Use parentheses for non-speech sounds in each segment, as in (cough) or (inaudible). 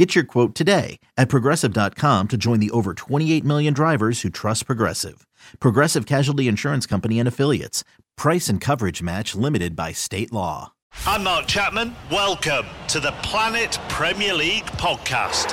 Get your quote today at progressive.com to join the over 28 million drivers who trust Progressive. Progressive Casualty Insurance Company and Affiliates. Price and coverage match limited by state law. I'm Mark Chapman. Welcome to the Planet Premier League podcast.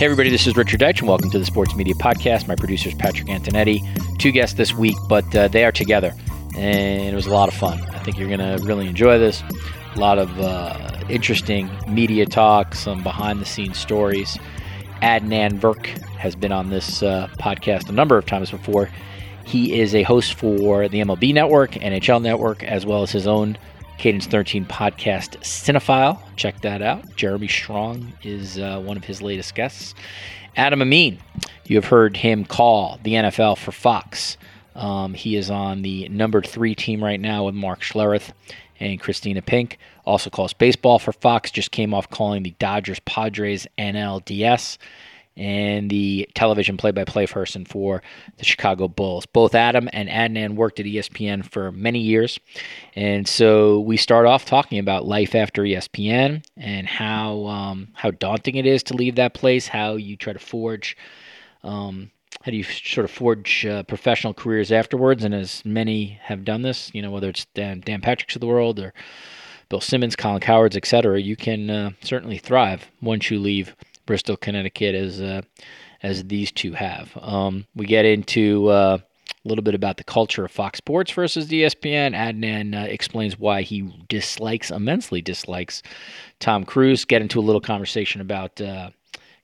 Hey, everybody, this is Richard Deitch, and welcome to the Sports Media Podcast. My producer is Patrick Antonetti. Two guests this week, but uh, they are together, and it was a lot of fun. I think you're going to really enjoy this. A lot of uh, interesting media talk, some behind the scenes stories. Adnan Virk has been on this uh, podcast a number of times before. He is a host for the MLB Network, NHL Network, as well as his own Cadence 13 podcast, Cinephile. Check that out. Jeremy Strong is uh, one of his latest guests. Adam Amin, you have heard him call the NFL for Fox. Um, he is on the number three team right now with Mark Schlereth and Kristina Pink. Also calls baseball for Fox. Just came off calling the Dodgers Padres NLDS and the television play-by-play person for the Chicago Bulls. Both Adam and Adnan worked at ESPN for many years, and so we start off talking about life after ESPN and how um, how daunting it is to leave that place. How you try to forge. Um, how do you sort of forge uh, professional careers afterwards? And as many have done this, you know, whether it's Dan, Dan Patrick's of the world or Bill Simmons, Colin Cowherd, etc., you can uh, certainly thrive once you leave Bristol, Connecticut, as uh, as these two have. Um, we get into uh, a little bit about the culture of Fox Sports versus ESPN. Adnan uh, explains why he dislikes, immensely dislikes, Tom Cruise. Get into a little conversation about uh,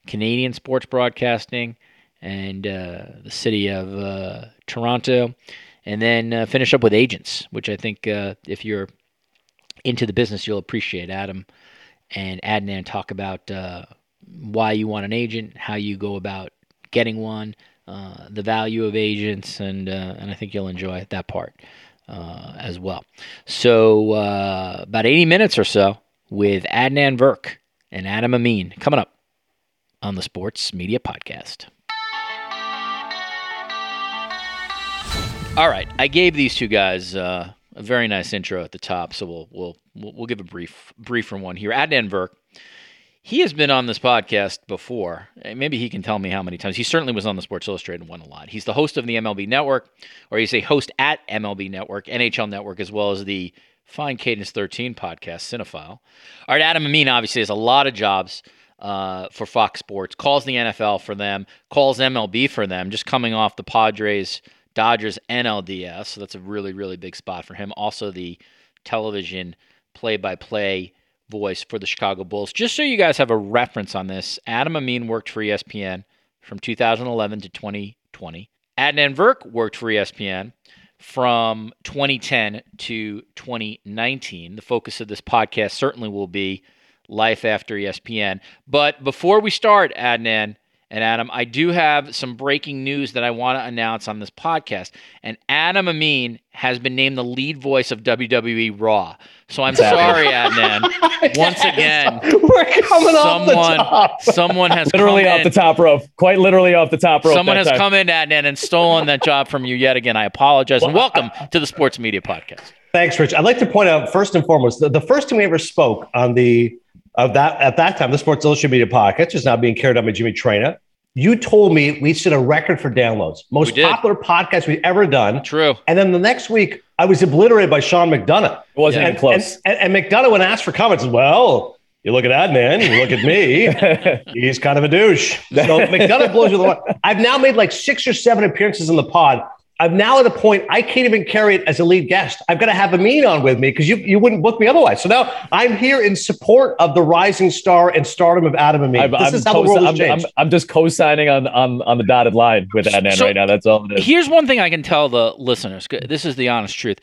Canadian sports broadcasting and uh, the city of uh, Toronto, and then finish up with agents, which I think if you're into the business, you'll appreciate. Adam and Adnan talk about uh, why you want an agent, how you go about getting one, uh, the value of agents, and uh, and I think you'll enjoy that part uh, as well. So uh, about 80 minutes or so with Adnan Virk and Adam Amin coming up on the Sports Media Podcast. All right, I gave these two guys uh, a very nice intro at the top, so we'll we'll we'll, give a brief briefer one here. Adnan Virk, he has been on this podcast before. Eh, Maybe he can tell me how many times. He certainly was on the Sports Illustrated one a lot. He's the host of the MLB Network, or he's a host at MLB Network, NHL Network, as well as the fine Cadence 13 podcast, Cinephile. All right, Adam Amin obviously has a lot of jobs uh, for Fox Sports, calls the NFL for them, calls MLB for them, just coming off the Padres Dodgers NLDS. So that's a really, really big spot for him. Also, the television play by play voice for the Chicago Bulls. Just so you guys have a reference on this, Adam Amin worked for ESPN from 2011 to 2020. Adnan Virk worked for ESPN from 2010 to 2019. The focus of this podcast certainly will be life after ESPN. But before we start, Adnan and Adam, I do have some breaking news that I want to announce on this podcast. And Adam Amin has been named the lead voice of WWE Raw. So I'm sorry, Adnan. (laughs) Once again, We're coming off the someone top. someone has literally come off in- the top rope. Quite literally off the top rope. Someone has time. come in, Adnan, and stolen that job from you yet again. I apologize. And welcome to the Sports Media Podcast. Thanks, Rich. I'd like to point out first and foremost the, the first time we ever spoke on the of that at that time the Sports Illustrated Media Podcast, is now being carried on by Jimmy Traina. You told me we set a record for downloads, most popular podcast we've ever done. True. And then the next week, I was obliterated by Sean McDonough. It wasn't and, even close. And, and, and McDonough, when asked for comments, well, you look at that man, you look at me, (laughs) he's kind of a douche. So (laughs) McDonough blows you the water. I've now made like six or seven appearances in the pod I'm now at a point I can't even carry it as a lead guest. I've got to have Amin on with me because you, you wouldn't book me otherwise. So now I'm here in support of the rising star and stardom of Adam Amin. I'm, this I'm is how the world has I'm, changed. I'm, I'm just co-signing on, on on the dotted line with Adnan So- right now. That's all it is. Here's one thing I can tell the listeners. This is the honest truth.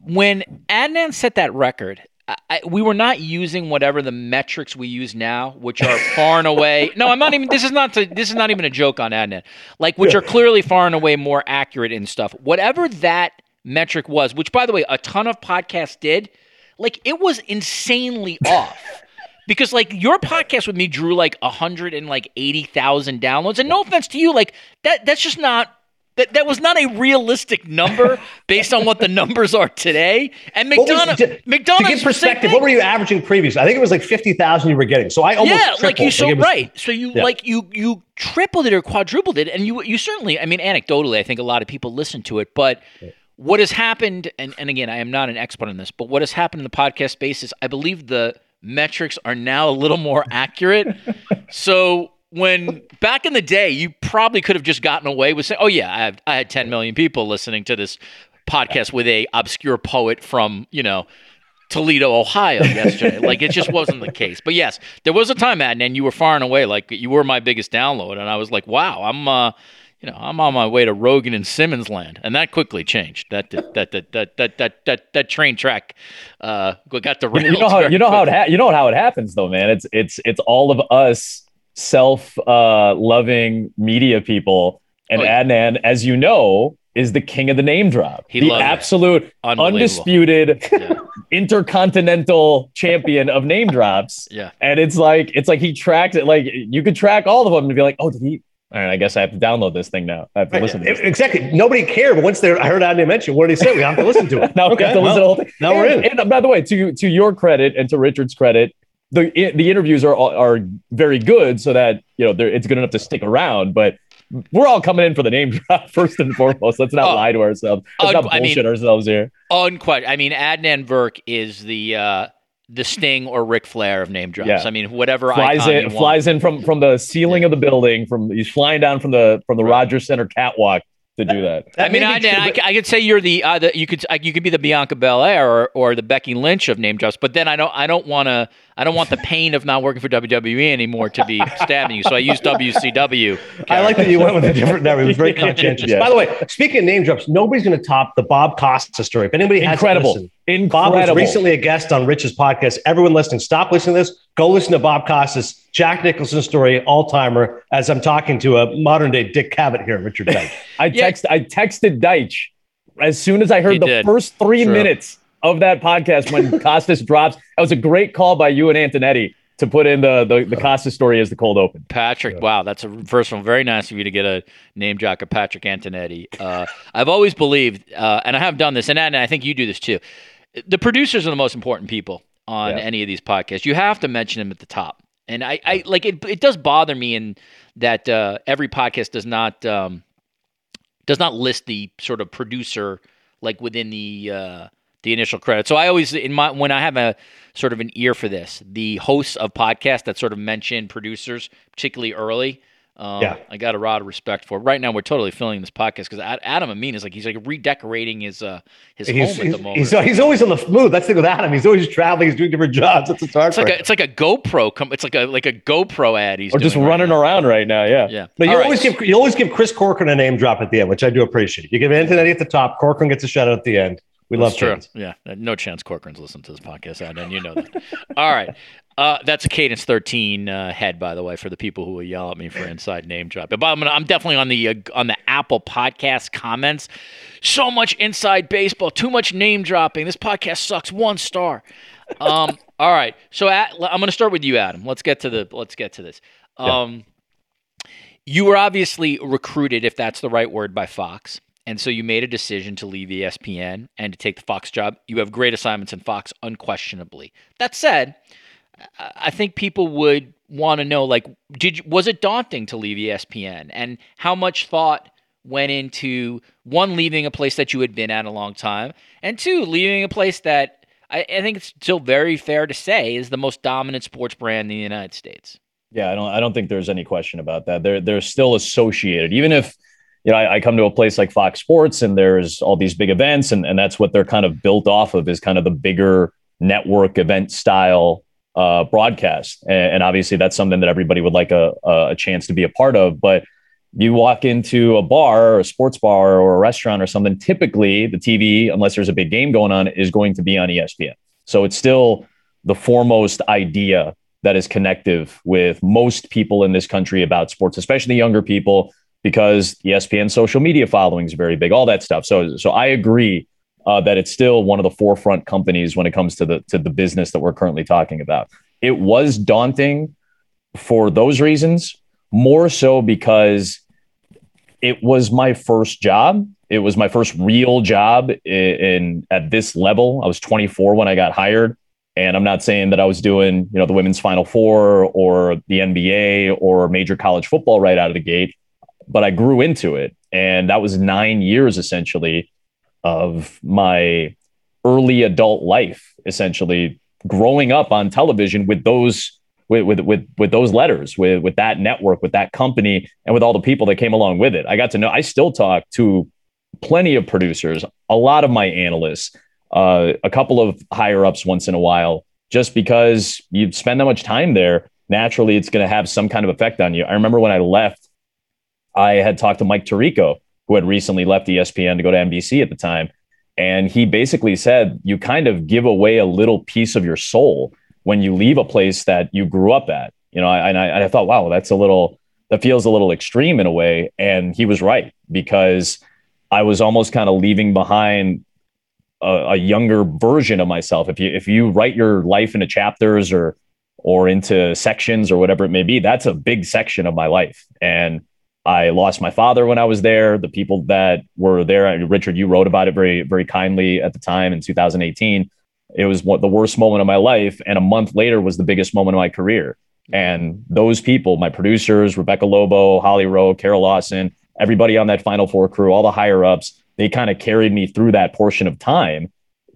When Adnan set that record, I, we were not using whatever the metrics we use now, which are far and away. (laughs) No, I'm not even. This is not. To, this is not even a joke on Adnan. Like, which are clearly far and away more accurate in stuff. Whatever that metric was, which by the way, a ton of podcasts did. Like, it was insanely (laughs) off. Because like your podcast with me drew like a hundred and like eighty thousand downloads, and no offense to you, like that that's just not that that was not a realistic number (laughs) based on what the numbers are today. And McDonough, to, McDonough, to give perspective, what were you averaging previously? I think it was like fifty thousand you were getting. So I almost yeah, like you so it was- right. So you Yeah. like you you tripled it or quadrupled it, and you you certainly. I mean, anecdotally, I think a lot of people listen to it, but. What has happened, and, and again, I am not an expert on this, but what has happened in the podcast space is I believe the metrics are now a little more accurate. (laughs) so when back in the day, you probably could have just gotten away with saying, "Oh yeah, I, have, I had 10 million people listening to this podcast with a obscure poet from you know Toledo, Ohio yesterday. like it just wasn't the case. But yes, there was a time, Adnan, and you were far and away like you were my biggest download, and I was like, wow, I'm uh, you know, I'm on my way to Rogan and Simmons land, and that quickly changed. That that that that that that that that, that train track uh got the you know how you know how it ha- you know how it happens though, man. It's it's it's all of us self uh, loving media people, and Oh, yeah. Adnan, as you know, is the king of the name drop. He the loves it. absolute undisputed Yeah. (laughs) intercontinental champion of name drops. Yeah. And it's like it's like he tracked it. Like you could track all of them and be like, oh, did he? All right, I guess I have to download this thing now. I have to Right. listen to this. Exactly. Nobody cared, but once they I heard Adnan mention, what did he say? We have to listen to it. (laughs) now we have to listen well, to the whole thing. now we're And- in. And by the way, to to your credit and to Richard's credit, the the interviews are are very good, so that you know it's good enough to stick around. But we're all coming in for the name (laughs) drop first and foremost. Let's not Oh. lie to ourselves. Let's Oh, not I mean- bullshit ourselves here. Unquestioned. I mean, Adnan Virk is the uh, the Sting or Ric Flair of name drops. Yeah. I mean, whatever Flies icon in, you want. flies in from from the ceiling of the building. From he's flying down from the from the Rogers Center catwalk to do that. I mean, I, true, I, I could say you're the, uh, the you could I, you could be the Bianca Belair or, or the Becky Lynch of name drops, but then I don't I don't want to I don't want the pain of not working for WWE anymore to be (laughs) stabbing you. So I use WCW. I like that you went with a different name. It was very conscientious. (laughs) Yeah. By the way, speaking of name drops, nobody's going to top the Bob Costas story. If anybody has Incredible, Bob incredible. was recently a guest on Rich's podcast. Everyone listening, stop listening to this. Go listen to Bob Costas' Jack Nicholson story, all timer. As I'm talking to a modern day Dick Cavett here, Richard Deitch. (laughs) I Yeah. text I texted Deitch as soon as I He heard the did. first three True. minutes of that podcast when (laughs) Costas drops. That was a great call by you and Antonetti to put in the the, the Costas story as the cold open. Patrick, wow, that's a first one. Very nice of you to get a name jock of Patrick Antonetti. Uh, I've always believed, uh, and I have done this, and, and I think you do this too. The producers are the most important people on Yeah. any of these podcasts. You have to mention them at the top, and I, I like it. It does bother me in that uh, every podcast does not um, does not list the sort of producer like within the uh, the initial credit. So I always in my when I have a sort of an ear for this, the hosts of podcasts that sort of mention producers, particularly early. Um, Yeah. I got a lot of respect for. Right now, we're totally filling this podcast because Adam Amin is like he's like redecorating his uh his He's, home at the moment. he's, he's always on the move. That's the thing with Adam. He's always traveling. He's doing different jobs. That's what's hard it's like a, it's like a GoPro. Com- it's like a like a GoPro ad. He's Or just right running now. around right now. Yeah. Yeah, But you All right. always give you always give Chris Corcoran a name drop at the end, which I do appreciate. You give Antonetti at the top, Corcoran gets a shout out at the end. We That's love true. Yeah, no chance Corcoran's listened to this podcast, and you know that. (laughs) All right, uh, that's a Cadence thirteen uh, head, by the way, for the people who will yell at me for inside name drop. But I'm, gonna, I'm definitely on the uh, on the Apple Podcast comments. So much inside baseball, too much name dropping. This podcast sucks. One star. Um, (laughs) all right, so at, I'm going to start with you, Adam. Let's get to the let's get to this. Um, You were obviously recruited, if that's the right word, by Fox. And so you made a decision to leave ESPN and to take the Fox job. You have great assignments in Fox, unquestionably. That said, I think people would want to know, like, did was it daunting to leave ESPN, and how much thought went into one leaving a place that you had been at a long time, and two leaving a place that I, I think it's still very fair to say is the most dominant sports brand in the United States. Yeah, I don't I don't think there's any question about that. They're they're still associated. Even if you know, I, I, come to a place like Fox Sports and there's all these big events, and, and that's what they're kind of built off of is kind of the bigger network event style uh, broadcast. And, and, obviously, that's something that everybody would like a, a chance to be a part of. But you walk into a bar or a sports bar or a restaurant or something, typically the TV, unless there's a big game going on, is going to be on ESPN. So it's still the foremost idea that is connective with most people in this country about sports, especially younger people, because ESPN social media following is very big, all that stuff. So, so I agree uh, that it's still one of the forefront companies when it comes to the to the business that we're currently talking about. It was daunting for those reasons, more so because it was my first job. It was my first real job in, in, at this level. I was 24 when I got hired, and I'm not saying that I was doing you know the women's Final Four or the NBA or major college football right out of the gate, but I grew into it, and that was nine years essentially of my early adult life, essentially growing up on television with those with with with, with those letters, with with that network, with that company, and with all the people that came along with it. I got to know. I still talk to plenty of producers, a lot of my analysts, uh, a couple of higher ups once in a while, just because you spend that much time there. Naturally, it's going to have some kind of effect on you. I remember when I left, I had talked to Mike Tirico, who had recently left ESPN to go to NBC at the time. And he basically said, you kind of give away a little piece of your soul when you leave a place that you grew up at. You know, and I, I thought, wow, that's a little that feels a little extreme in a way. And he was right because I was almost kind of leaving behind a, a, younger version of myself. If you if you write your life into chapters or or into sections or whatever it may be, that's a big section of my life. And I lost my father when I was there. The people that were there, Richard, you wrote about it very very kindly at the time in 2018 it was what the worst moment of my life. And a month later was the biggest moment of my career. Mm-hmm. And those people, my producers, Rebecca Lobo, Holly Rowe, Carol Lawson, everybody on that Final Four crew, all the higher ups, they kind of carried me through that portion of time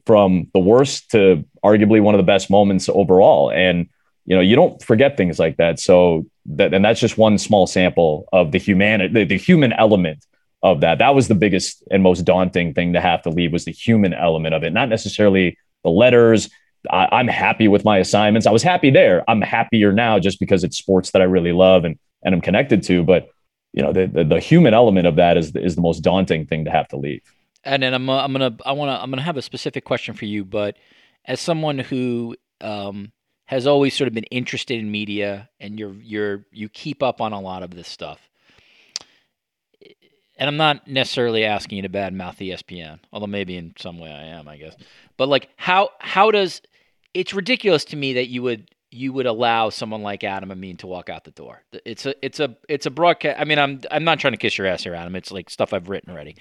from the worst to arguably one of the best moments overall. And, you know, you don't forget things like that. So that, and that's just one small sample of the human, the, the human element of that. That was the biggest and most daunting thing to have to leave was the human element of it, not necessarily the letters. I, am happy with my assignments. I was happy there. I'm happier now just because it's sports that I really love and and I'm connected to. But you know, the the, the human element of that is is the most daunting thing to have to leave. And then I'm uh, I'm gonna I wanna I'm gonna have a specific question for you, but as someone who um, has always sort of been interested in media and you're you're you keep up on a lot of this stuff and I'm not necessarily asking you to badmouth ESPN, although maybe in some way I am, I guess. But like, how how does it's ridiculous to me that you would you would allow someone like Adam Amin to walk out the door. It's a it's a it's a broadcast. I mean, I'm I'm not trying to kiss your ass here, Adam. It's like stuff I've written already.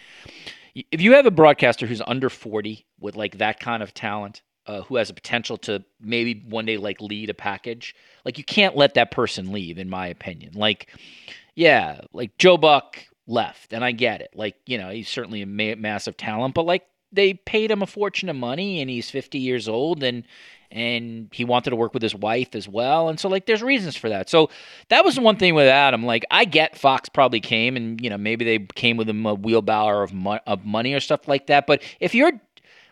If you have a broadcaster who's under 40 with like that kind of talent, uh, who has a potential to maybe one day like lead a package, like you can't let that person leave, in my opinion. Like, yeah, like Joe Buck left, and I get it. Like, you know, he's certainly a ma- massive talent, but like they paid him a fortune of money, and he's 50 years old, and and he wanted to work with his wife as well, and so like there's reasons for that. So that was one thing with Adam. Like, I get Fox probably came, and you know maybe they came with him a wheelbarrow of mo- of money or stuff like that. But if you're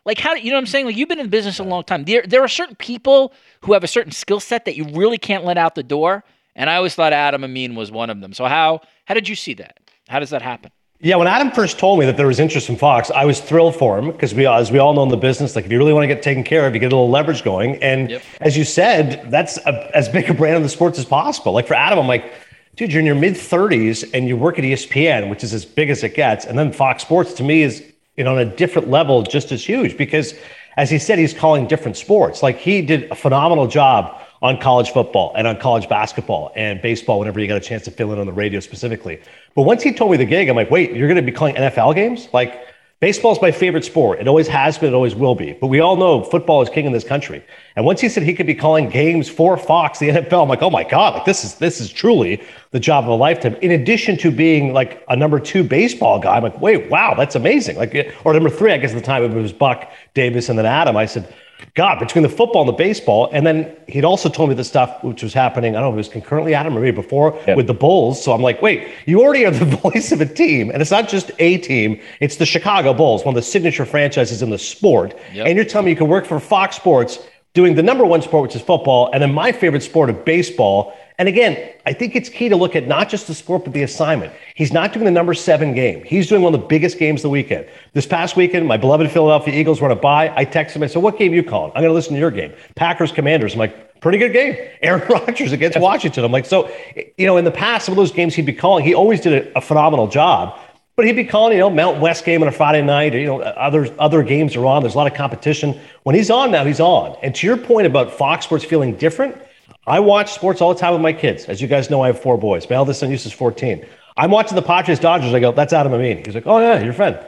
like how do you know what I'm saying? Like you've been in business a long time. There there are certain people who have a certain skill set that you really can't let out the door. And I always thought Adam Amin was one of them. So how how did you see that? How does that happen? Yeah, when Adam first told me that there was interest in Fox, I was thrilled for him because we, as we all know in the business, like if you really want to get taken care of, you get a little leverage going. And yep. as you said, that's a, as big a brand of the sports as possible. Like for Adam, I'm like, dude, you're in your mid 30s and you work at ESPN, which is as big as it gets, and then Fox Sports to me is you know on a different level, just as huge because, as he said, he's calling different sports. Like he did a phenomenal job on college football and on college basketball and baseball whenever you got a chance to fill in on the radio specifically. But once he told me the gig, I'm like, wait, you're going to be calling NFL games? Like, baseball is my favorite sport. It always has been, it always will be. But we all know football is king in this country. And once he said he could be calling games for Fox, the NFL, I'm like, oh my God, like this is this is truly the job of a lifetime. In addition to being like a number two baseball guy, I'm like, wait, wow, that's amazing. Like, or number three, I guess at the time it was Buck, Davis, and then Adam. I said, God, between the football and the baseball, and then he'd also told me the stuff which was happening. I don't know if it was concurrently Adam or maybe before yeah. with the Bulls. So I'm like, wait, you already are the (laughs) voice of a team, and it's not just a team; it's the Chicago Bulls, one of the signature franchises in the sport. Yep. And you're telling me you can work for Fox Sports doing the number one sport, which is football, and then my favorite sport of baseball. And again, I think it's key to look at not just the sport, but the assignment. He's not doing the number seven game. He's doing one of the biggest games of the weekend. This past weekend, my beloved Philadelphia Eagles were on a bye. I texted him. I said, What game you calling? I'm going to listen to your game. Packers Commanders. I'm like, Pretty good game. (laughs) Aaron Rodgers against Washington. I'm like, so, you know, in the past, some of those games he'd be calling, he always did a, a phenomenal job. But he'd be calling, you know, Mount West game on a Friday night, or, you know, other other games are on. There's a lot of competition. When he's on now, he's on. And to your point about Fox Sports feeling different, I watch sports all the time with my kids. As you guys know, I have four boys. My eldest son is 14. I'm watching the Padres Dodgers. I go, that's Adam Amin. He's like, oh yeah, your friend.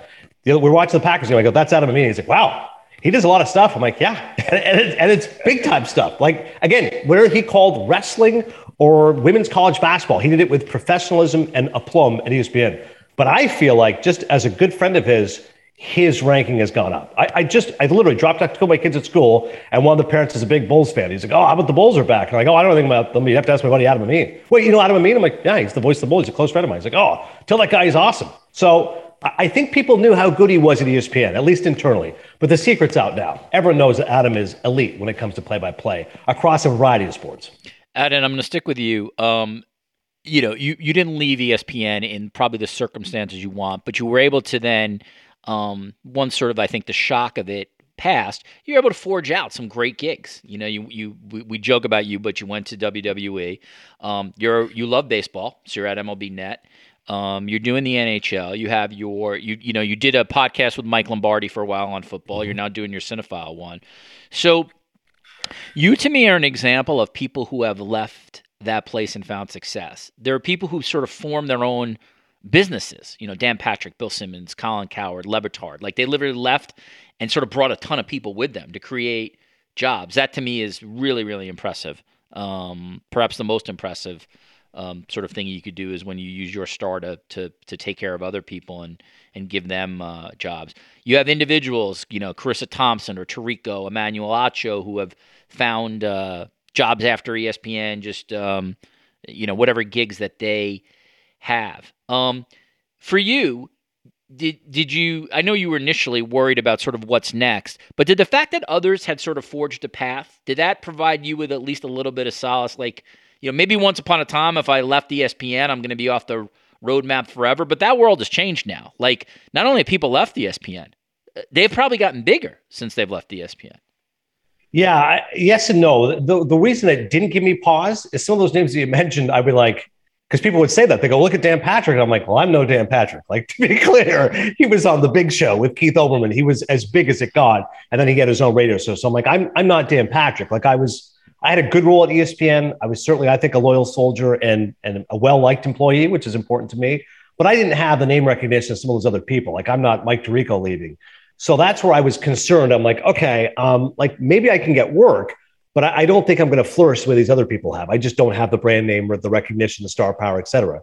We're watching the Packers game. I go, that's Adam Amin. He's like, wow, he does a lot of stuff. I'm like, yeah, (laughs) and, and, it, and it's big time stuff. Like again, where he called wrestling or women's college basketball, he did it with professionalism and aplomb at ESPN. But I feel like just as a good friend of his, his ranking has gone up. I, I just, I literally dropped out to go my kids at school, and one of the parents is a big Bulls fan. He's like, "Oh, how about the Bulls are back?" And I'm like, "Oh, I don't anything about them. You have to ask my buddy Adam Amin." Wait, you know Adam Amin? I'm like, "Yeah, he's the voice of the Bulls. He's a close friend of mine." He's like, "Oh, tell that guy he's awesome." So I think people knew how good he was at ESPN, at least internally. But the secret's out now. Everyone knows that Adam is elite when it comes to play-by-play across a variety of sports. Adam, I'm going to stick with you. Um, you know, you, you didn't leave ESPN in probably the circumstances you want, but you were able to then, um, once sort of, I think, the shock of it passed, you're able to forge out some great gigs. You know, you you we, we joke about you, but you went to WWE. Um, you're you love baseball, so you're at MLB Net. Um, you're doing the NHL. You have your you you know you did a podcast with Mike Lombardi for a while on football. You're now doing your cinephile one. So you to me are an example of people who have left that place and found success. There are people who sort of form their own businesses. You know, Dan Patrick, Bill Simmons, Colin Cowherd, Le Batard. Like they literally left and sort of brought a ton of people with them to create jobs. That to me is really, really impressive. Um, perhaps the most impressive um, sort of thing you could do is when you use your star to to to take care of other people and and give them uh, jobs. You have individuals, you know, Charissa Thompson or Tirico Emmanuel Acho, who have found uh, jobs after ESPN, just um, you know whatever gigs that they have. Um, for you, did did you? I know you were initially worried about sort of what's next, but did the fact that others had sort of forged a path did that provide you with at least a little bit of solace? Like, you know, maybe once upon a time, if I left ESPN, I'm going to be off the roadmap forever. But that world has changed now. Like, not only have people left ESPN, uh, they've probably gotten bigger since they've left ESPN. Yeah, yes and no. The, the reason it didn't give me pause is some of those names that you mentioned, I'd be like, because people would say that. They go, look at Dan Patrick. I'm like, well, I'm no Dan Patrick. Like, to be (laughs) clear, he was on the big show with Keith Olbermann. He was as big as it got. And then he had his own radio show. So I'm like, I'm, I'm not Dan Patrick. Like, I was, I had a good role at ESPN. I was certainly, I think, a loyal soldier and, and a well liked employee, which is important to me. But I didn't have the name recognition of some of those other people. Like, I'm not Mike Tirico leaving. So that's where I was concerned. I'm like, okay, um, like maybe I can get work, but I, I don't think I'm going to flourish the way these other people have. I just don't have the brand name or the recognition, the star power, et cetera.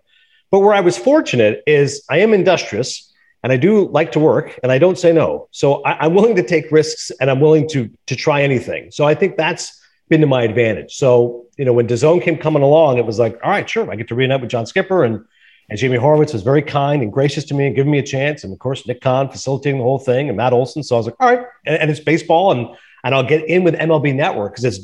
But where I was fortunate is I am industrious and I do like to work and I don't say no. So I, am willing to take risks and I'm willing to to try anything. So I think that's been to my advantage. So you know when DAZN came coming along, it was like, all right, sure, I get to reunite with John Skipper and and Jamie Horowitz was very kind and gracious to me and giving me a chance. And of course, Nick Khan facilitating the whole thing and Matt Olson. So I was like, all right. And, and it's baseball. And, and I'll get in with MLB Network because it's.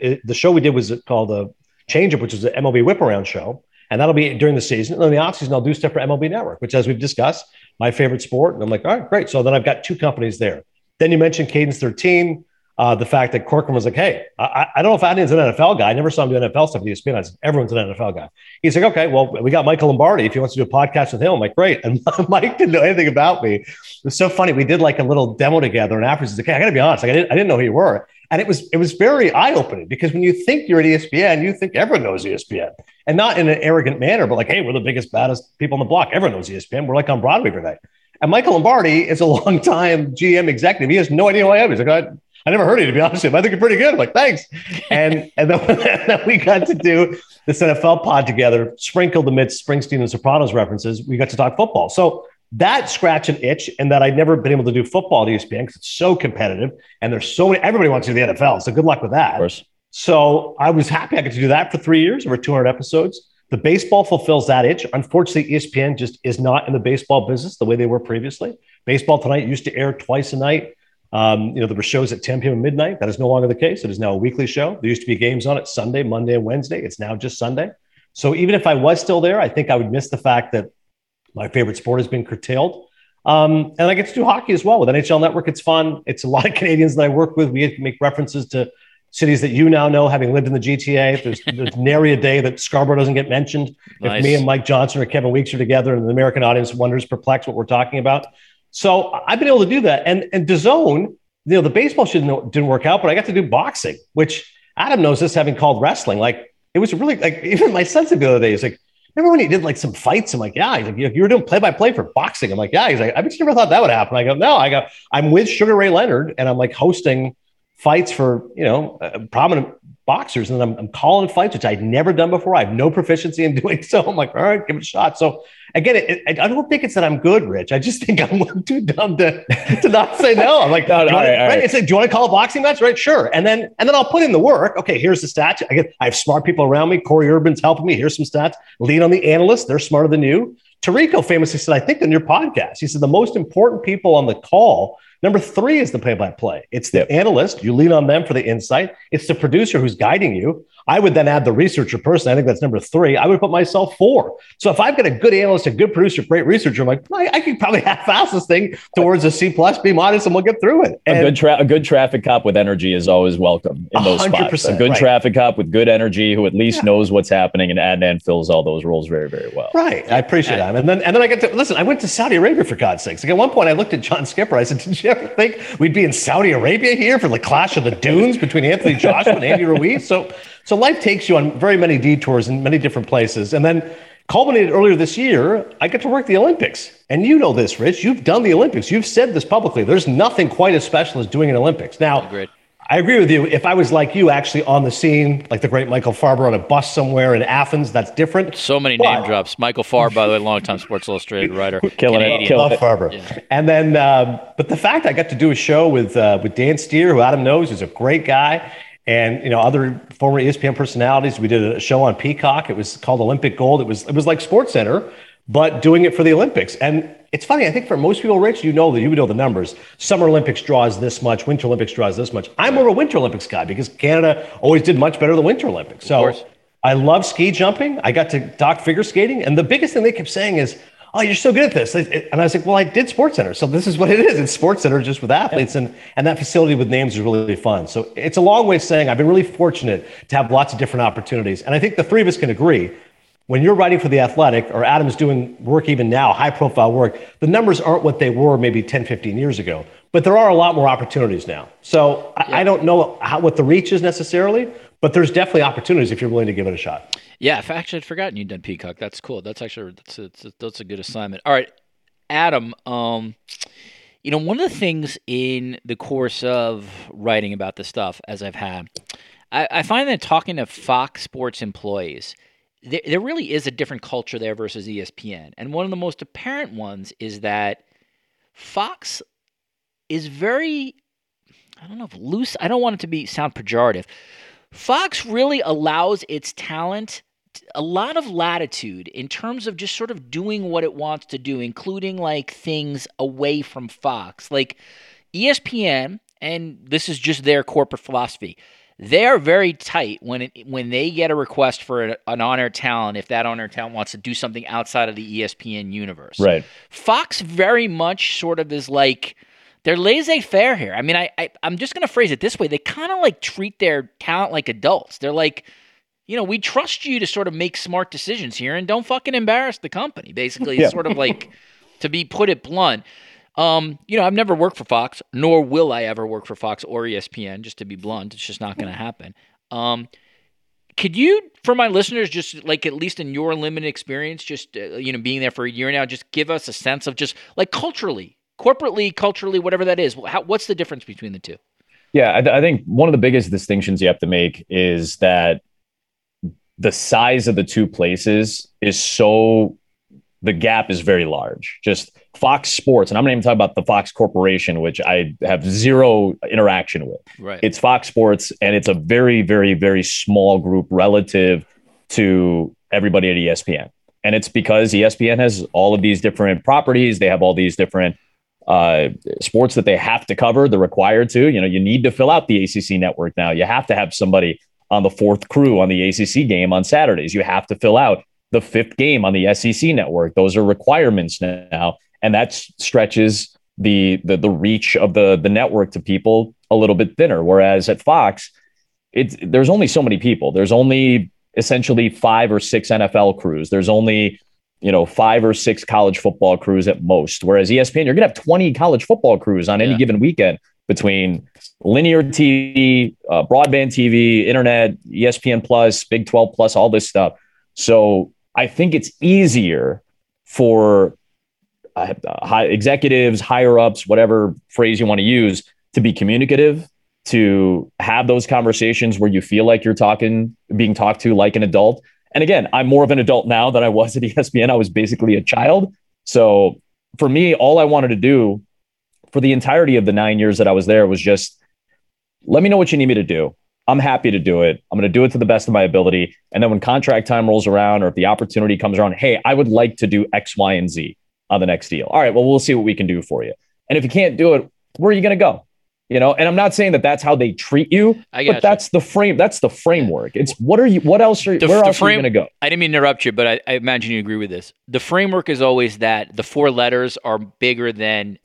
It, the show we did was called uh, the Changeup, which was the MLB Whip Around show. And that'll be during the season. And then the offseason, I'll do stuff for MLB Network, which, as we've discussed, my favorite sport. And I'm like, all right, great. So then I've got two companies there. Then you mentioned Cadence 13 uh, the fact that Corcoran was like, hey, I, I don't know if Adnan's an NFL guy. I never saw him do NFL stuff at ESPN. I said, everyone's an NFL guy. He's like, okay, well, we got Michael Lombardi. If he wants to do a podcast with him, I'm like, great. And (laughs) Mike didn't know anything about me. It was so funny. We did like a little demo together, and afterwards, he's like, hey, I got to be honest, like, I, didn't, I didn't know who you were. And it was it was very eye opening because when you think you're at ESPN, you think everyone knows ESPN, and not in an arrogant manner, but like, hey, we're the biggest, baddest people on the block. Everyone knows ESPN. We're like on Broadway tonight. And Michael Lombardi is a (laughs) long-time GM executive. He has no idea who I am. He's like, I never heard of you to be honest with you. I think you're pretty good. I'm like, thanks. And and then, (laughs) then we got to do this NFL pod together, sprinkled amidst Springsteen and Sopranos references. We got to talk football. So that scratch an itch and that I'd never been able to do football at ESPN because it's so competitive and there's so many, everybody wants to do the NFL. So good luck with that. Of course. So I was happy I got to do that for three years, over 200 episodes. The baseball fulfills that itch. Unfortunately, ESPN just is not in the baseball business the way they were previously. Baseball Tonight used to air twice a night. Um, you know, there were shows at 10 p.m. midnight. That is no longer the case. It is now a weekly show. There used to be games on it Sunday, Monday, and Wednesday. It's now just Sunday. So even if I was still there, I think I would miss the fact that my favorite sport has been curtailed. Um, and I get to do hockey as well with NHL Network. It's fun. It's a lot of (laughs) Canadians that I work with. We make references to cities that you now know, having lived in the GTA. There's, (laughs) there's nary a day that Scarborough doesn't get mentioned. Nice. If me and Mike Johnson or Kevin Weekes are together, and the American audience wonders, perplexed what we're talking about. So I've been able to do that. And and DAZN, you know, the baseball didn't, work out, but I got to do boxing, which Adam knows this, having called wrestling. Like it was really like (laughs) even my said the other day, like, remember when he did like some fights? I'm like, yeah. He's like, you were doing play by play for boxing. I'm like, yeah. He's like, I just never thought that would happen. I go, no. I go, I'm with Sugar Ray Leonard, and I'm like hosting fights for you know uh, prominent boxers, and I'm, I'm calling fights, which I'd never done before. I have no proficiency in (laughs) doing so. I'm like, all right, give it a shot. So again, it, it, I don't think it's that I'm good, Rich. I just (laughs) think I'm (laughs) too dumb to, to not say no. I'm like, No, no, all right, right? right. It's like, do you want to call a boxing match? Right, sure. And then and then I'll put in the work. Okay, here's the stats. I get I have smart people around me. Corey Urban's helping me. Here's some stats. Lean on the analysts. They're smarter than you. Tirico famously said, I think on your podcast, he said the most important people on the call. Number three is the play-by-play. It's the Yep. analyst. You lean on them for the insight. It's the producer who's guiding you. I would then add the researcher person. I think that's number three. I would put myself four. So if I've got a good analyst, a good producer, great researcher, I'm like, I, I could probably (laughs) half-ass this thing towards a C plus, B minus, and we'll get through it. A good tra- a good traffic cop with energy is always welcome in those spots. A good right. traffic cop with good energy who at least Yeah. knows what's happening, and Adnan fills all those roles very, very well. Right. I appreciate that. And then and then I get to listen, I went to Saudi Arabia for God's sakes. Like at one point I looked at John Skipper. I said, Did you ever think we'd be in Saudi Arabia here for the clash of the dunes between Anthony Joshua and Andy Ruiz? So so life takes you on very many detours in many different places. And then culminated earlier this year, I get to work the Olympics. And you know this, Rich. You've done the Olympics. You've said this publicly. There's nothing quite as special as doing an Olympics. Now Agreed. I agree with you. If I was like you, actually on the scene, like the great Michael Farber on a bus somewhere in Athens, that's different. So many But- name drops. Michael Farber, by the way, longtime Sports Illustrated writer. Killing it, Canadian. killing Love Farber. And then, um, but the fact I got to do a show with uh, with Dan Steer, who Adam knows is a great guy, and you know other former ESPN personalities. We did a show on Peacock. It was called Olympic Gold. It was it was like Sports Center, but doing it for the Olympics. And it's funny. I think for most people, Rich, you know that you would know the numbers. Summer Olympics draws this much. Winter Olympics draws this much. I'm more of a Winter Olympics guy because Canada always did much better than Winter Olympics. So. I love ski jumping. I got to dock figure skating. And the biggest thing they kept saying is, Oh, you're so good at this. And I was like, Well, I did Sports Center. So this is what it is. It's Sports Center just with athletes. And, and that facility with names is really fun. So it's a long way of saying I've been really fortunate to have lots of different opportunities. And I think the three of us can agree when you're writing for The Athletic or Adam's doing work even now, high profile work, the numbers aren't what they were maybe 10, 15 years ago. But there are a lot more opportunities now. So I, I don't know how, what the reach is necessarily, but there's definitely opportunities if you're willing to give it a shot. Yeah, if actually I'd forgotten you'd done Peacock. That's cool. That's actually that's a, that's a, good assignment. All right, Adam. Um, you know, one of the things in the course of writing about this stuff, as I've had, I, I find that talking to Fox Sports employees, there, there really is a different culture there versus ESPN. And one of the most apparent ones is that Fox is very, I don't know if loose. I don't want it to be sound pejorative. Fox really allows its talent a lot of latitude in terms of just sort of doing what it wants to do, including like things away from Fox. Like ESPN, and this is just their corporate philosophy. They are very tight when it, when they get a request for an, an on-air talent. If that on-air talent wants to do something outside of the ESPN universe, Right. Fox very much sort of is like they're laissez-faire here. I mean, I, I I'm just gonna phrase it this way: they kind of like treat their talent like adults. They're like, you know, we trust you to sort of make smart decisions here, and don't fucking embarrass the company. Basically, it's Yeah. sort of like to be put it blunt. Um, you know, I've never worked for Fox, nor will I ever work for Fox or ESPN. Just to be blunt, it's just not going to happen. Um, could you, for my listeners, just like at least in your limited experience, just uh, you know, being there for a year now, just give us a sense of just like culturally, corporately, culturally, whatever that is. How, what's the difference between the two? Yeah, I, th- I think one of the biggest distinctions you have to make is that the size of the two places is so the gap is very large. Just Fox Sports, and I'm not even talking about the Fox Corporation, which I have zero interaction with. Right. It's Fox Sports, and it's a very, very, very small group relative to everybody at ESPN. And it's because ESPN has all of these different properties. They have all these different uh, sports that they have to cover. They're required to. You know, you need to fill out the ACC network now. You have to have somebody on the fourth crew on the ACC game on Saturdays. You have to fill out the fifth game on the SEC network. Those are requirements now, and that stretches the the the reach of the the network to people a little bit thinner. Whereas at Fox, it's there's only so many people. There's only essentially five or six NFL crews. There's only you know five or six college football crews at most. Whereas ESPN, you're gonna have 20 college football crews on any Yeah. given weekend between linear TV, uh, broadband TV, internet, ESPN Plus, Big 12 Plus, all this stuff. So I think it's easier for uh, high executives, higher ups, whatever phrase you want to use, to be communicative, to have those conversations where you feel like you're talking, being talked to like an adult. And again, I'm more of an adult now than I was at ESPN. I was basically a child. So for me, all I wanted to do for the entirety of the nine years that I was there was just let me know what you need me to do. I'm happy to do it. I'm going to do it to the best of my ability. And then when contract time rolls around or if the opportunity comes around, hey, I would like to do X, Y, and Z on the next deal. All right, well, we'll see what we can do for you. And if you can't do it, where are you going to go? You know, and I'm not saying that that's how they treat you, but gotcha. that's the frame. That's the framework. It's what are you? What else are? The- where the else are you going to go? I didn't mean to interrupt you, but I, I imagine you agree with this. The framework is always that the four letters are bigger than you,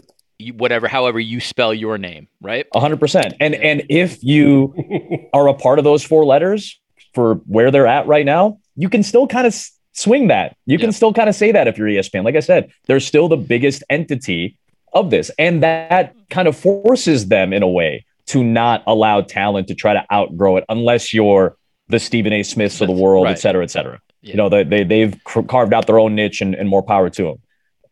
whatever, however you spell your name, right? A hundred percent. And and if you (laughs) are a part of those four letters for where they're at right now, you can still kind of swing that. You can still kind of say that if you're ESPN. Like I said, they're still the biggest entity of this, and that kind of forces them in a way to not allow talent to try to outgrow it, unless you're the Stephen A. Smiths of the world, Right. et cetera, et cetera. Yeah. You know, they, they they've carved out their own niche, and, and more power to them.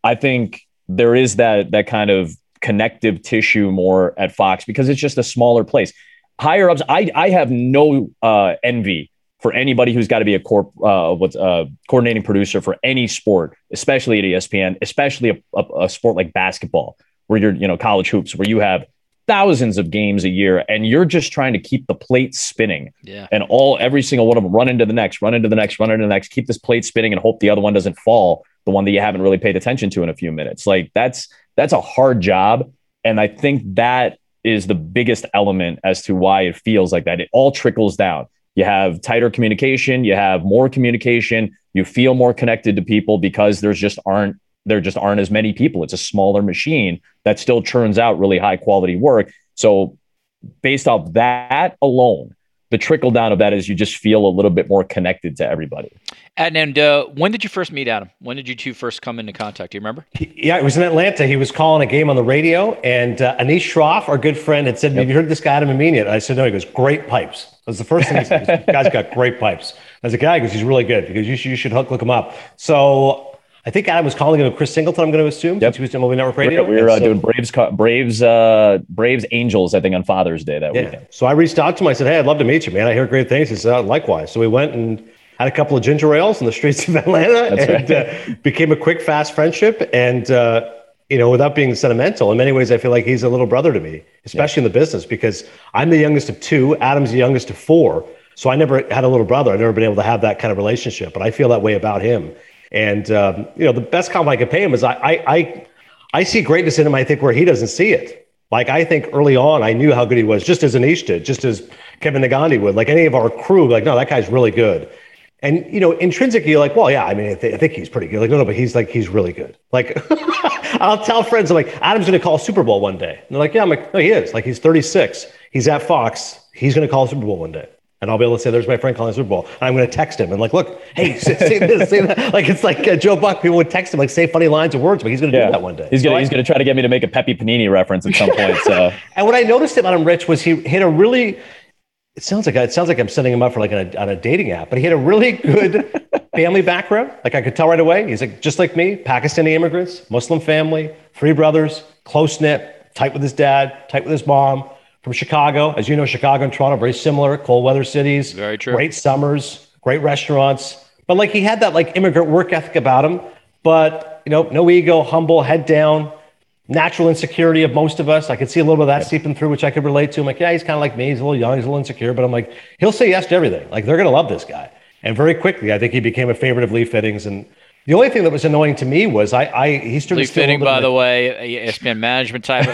I think there is that that kind of connective tissue more at Fox because it's just a smaller place. Higher ups, I I have no uh, envy for anybody who's got to be a corp uh, what's uh, coordinating producer for any sport, especially at ESPN, especially a, a, a sport like basketball, where you're you know college hoops, where you have thousands of games a year, and you're just trying to keep the plate spinning Yeah. and all every single one of them run into the next, run into the next, run into the next, keep this plate spinning and hope the other one doesn't fall, the one that you haven't really paid attention to in a few minutes. Like that's that's a hard job. And I think that is the biggest element as to why it feels like that. It all trickles down. You have tighter communication, you have more communication, you feel more connected to people because there's just aren't there just aren't as many people. It's a smaller machine that still churns out really high quality work. So based off that alone, the trickle down of that is you just feel a little bit more connected to everybody. And, and uh, when did you first meet Adam? When did you two first come into contact? Do you remember? Yeah, it was in Atlanta. He was calling a game on the radio, and uh, Anish Shroff, our good friend, had said, "Have you heard this guy Adam Amin yet?" I said, "No." He goes, "Great pipes." That was the first thing he said. He goes, "Guy's got great pipes." I was like, "Guy," he goes, "He's really good." Because you should, you should hook look him up. So I think Adam was calling him Chris Singleton. I'm going to assume Yep. he was doing Movie Network Radio. We were uh, so- doing Braves, Braves, uh, Braves, Angels. I think on Father's Day that Yeah. weekend. So I reached out to him. I said, "Hey, I'd love to meet you, man. I hear great things." He said, "Oh, "Likewise." So we went and had a couple of ginger ales in the streets of Atlanta, That's and right. uh, became a quick, fast friendship. And uh, you know, without being sentimental, in many ways, I feel like he's a little brother to me, especially in the business, because I'm the youngest of two. Adam's the youngest of four. So I never had a little brother. I've never been able to have that kind of relationship, but I feel that way about him. And um, you know, the best compliment I could pay him is I, I, I, I see greatness in him. I think where he doesn't see it. Like I think early on, I knew how good he was, just as Anish did, just as Kevin Negandhi would. Like any of our crew, like no, that guy's really good. And you know, intrinsically, like, well, yeah, I mean, I, th- I think he's pretty good. Like, no, no, but he's like, he's really good. Like, (laughs) I'll tell friends, I'm like, Adam's going to call Super Bowl one day. And they're like, yeah, I'm like, no, he is. Like, he's 36. He's at Fox. He's going to call Super Bowl one day. And I'll be able to say, there's my friend calling Super Bowl. And I'm going to text him and like, look, hey, say, (laughs) say this, say that. Like, it's like uh, Joe Buck. People would text him, like, say funny lines of words, but he's going to Yeah, do that one day. He's gonna I- he's gonna try to get me to make a Pepe Panini reference at some point. So (laughs) and what I noticed about him, Rich, was he hit a really. It sounds like it sounds like I'm setting him up for like on a, on a dating app, but he had a really good (laughs) family background. Like I could tell right away, he's like just like me, Pakistani immigrants, Muslim family, three brothers, close knit, tight with his dad, tight with his mom. From Chicago, as you know, Chicago and Toronto very similar, cold weather cities. Very true. Great summers, great restaurants, but like he had that like immigrant work ethic about him. but you know, no ego, humble, head down, natural insecurity of most of us. I could see a little bit of that seeping through, which I could relate to. I'm like, yeah, he's kind of like me. He's a little young, he's a little insecure, but I'm like, he'll say yes to everything. Like they're gonna love this guy. And very quickly, I think he became a favorite of Lee Fittings and the only thing that was annoying to me was I, I he started Fitting, by the way, ESPN management type.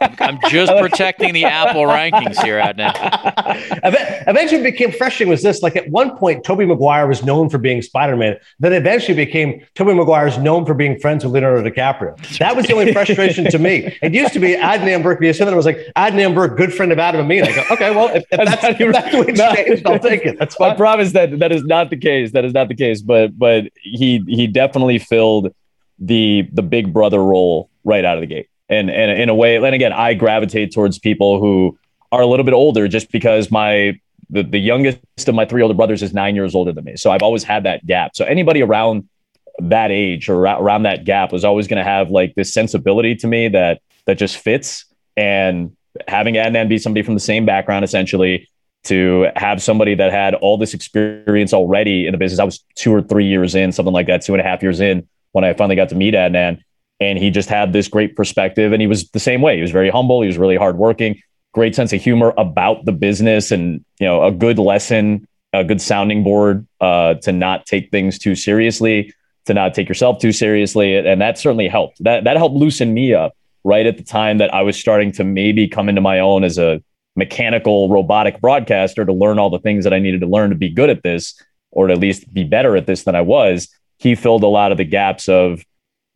I'm, I'm just (laughs) protecting the Apple rankings here, Adnan. (laughs) eventually, became frustrating. Was this like at one point, Tobey Maguire was known for being Spider Man. Then eventually became Tobey Maguire is known for being friends with Leonardo DiCaprio. That was the only frustration to me. It used to be Adnan. Because then it was like Adnan Virk, good friend of Adam and me. And I go, okay, well, if, if (laughs) that's, if that's the way it's changed, I'll take it. That's fine. I promise that that is not the case. That is not the case. But but he he definitely filled the the big brother role right out of the gate. And and in a way, and again, I gravitate towards people who are a little bit older just because my the, the youngest of my three older brothers is nine years older than me. So I've always had that gap. So anybody around that age or around that gap was always going to have like this sensibility to me that that just fits. And having Adnan be somebody from the same background, essentially, to have somebody that had all this experience already in the business. I was two or three years in, something like that, two and a half years in when I finally got to meet Adnan. And he just had this great perspective. And he was the same way. He was very humble. He was really hardworking, great sense of humor about the business and, you know, a good lesson, a good sounding board uh, to not take things too seriously, to not take yourself too seriously. And that certainly helped. That, that helped loosen me up right at the time that I was starting to maybe come into my own as a mechanical robotic broadcaster to learn all the things that I needed to learn to be good at this, or to at least be better at this than I was. He filled a lot of the gaps of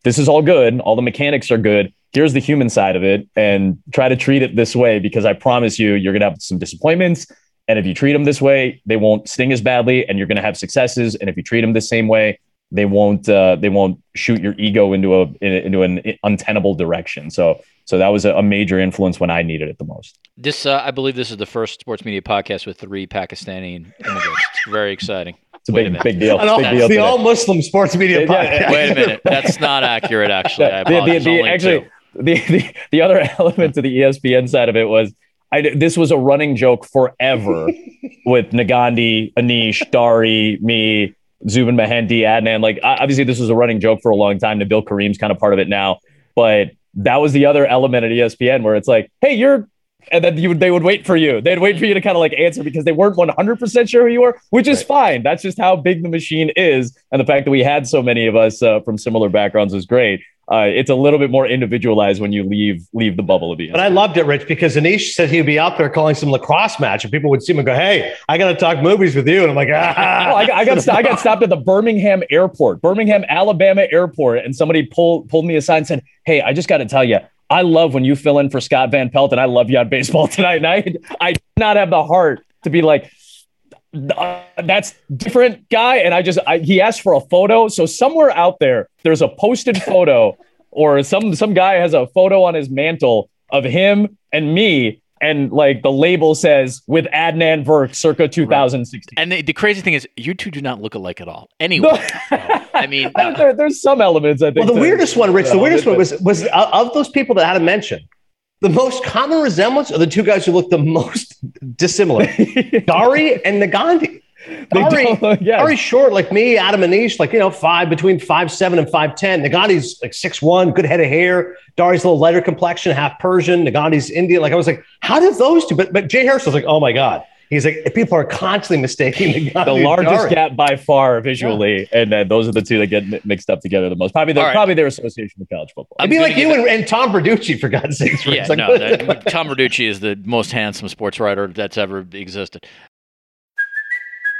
this is all good, all the mechanics are good. Here's the human side of it, and try to treat it this way because I promise you, you're gonna have some disappointments. And if you treat them this way, they won't sting as badly, and you're gonna have successes. And if you treat them the same way, they won't uh, they won't shoot your ego into a into an untenable direction. So so that was a, major influence when I needed it the most. This uh, I believe this is the first sports media podcast with three Pakistani immigrants. It's very exciting. It's a big, a big deal. All, big deal the all Muslim sports media podcast. Wait a minute, that's not accurate. Actually, the, the, the, actually, the, the the other (laughs) element to the ESPN side of it was I, this was a running joke forever (laughs) with Negandhi, Anish, Dari, me, Zubin Mehenti, Adnan. Like obviously this was a running joke for a long time. Nabil Karim's kind of part of it now, but that was the other element at ESPN where it's like, hey, you're and then you would, they would wait for you. They'd wait for you to kind of like answer because they weren't 100% sure who you were, which is right. fine. That's just how big the machine is. And the fact that we had so many of us uh, from similar backgrounds was great uh, it's a little bit more individualized when you leave leave the bubble of ESPN. But I loved it, Rich, because Anish said he'd be out there calling some lacrosse match, and people would see him and go, "Hey, I got to talk movies with you." And I'm like, "Ah!" (laughs) Oh, I, I, got I got stopped at the Birmingham airport, Birmingham, Alabama airport, and somebody pulled pulled me aside and said, "Hey, I just got to tell you." I love when you fill in for Scott Van Pelt, and I love you on baseball (laughs) tonight. And I, I did not have the heart to be like, uh, that's different guy and i just I, he asked for a photo so somewhere out there there's a posted photo or some some guy has a photo on his mantle of him and me and like the label says with Adnan Virk circa 2016. Right. And the, the, crazy thing is, you two do not look alike at all. (laughs) Anyway, I mean, uh, there, there's some elements. I think. Well, the weirdest one, Rich, the weirdest one was was uh, of those people that I had to mention. The most common resemblance are the two guys who look the most dissimilar, (laughs) Dari and Negandhi. Dari, (laughs) yeah. Dari's short, like me, Adam Anish, like, you know, five between five seven and five ten. Negandhi's like six one, good head of hair. Dari's a little lighter complexion, half Persian. Negandhi's Indian. Like I was like, how did those two? But but Jay Harris was like, oh my God. He's like, people are constantly mistaking (laughs) the, the largest Dari. gap by far visually, yeah. and then those are the two that get mixed up together the most. Probably, right. probably their association with college football. I'd be like you and, and, Tom Verducci, for God's sakes. Yeah, like, no, that, (laughs) Tom Verducci is the most handsome sports writer that's ever existed.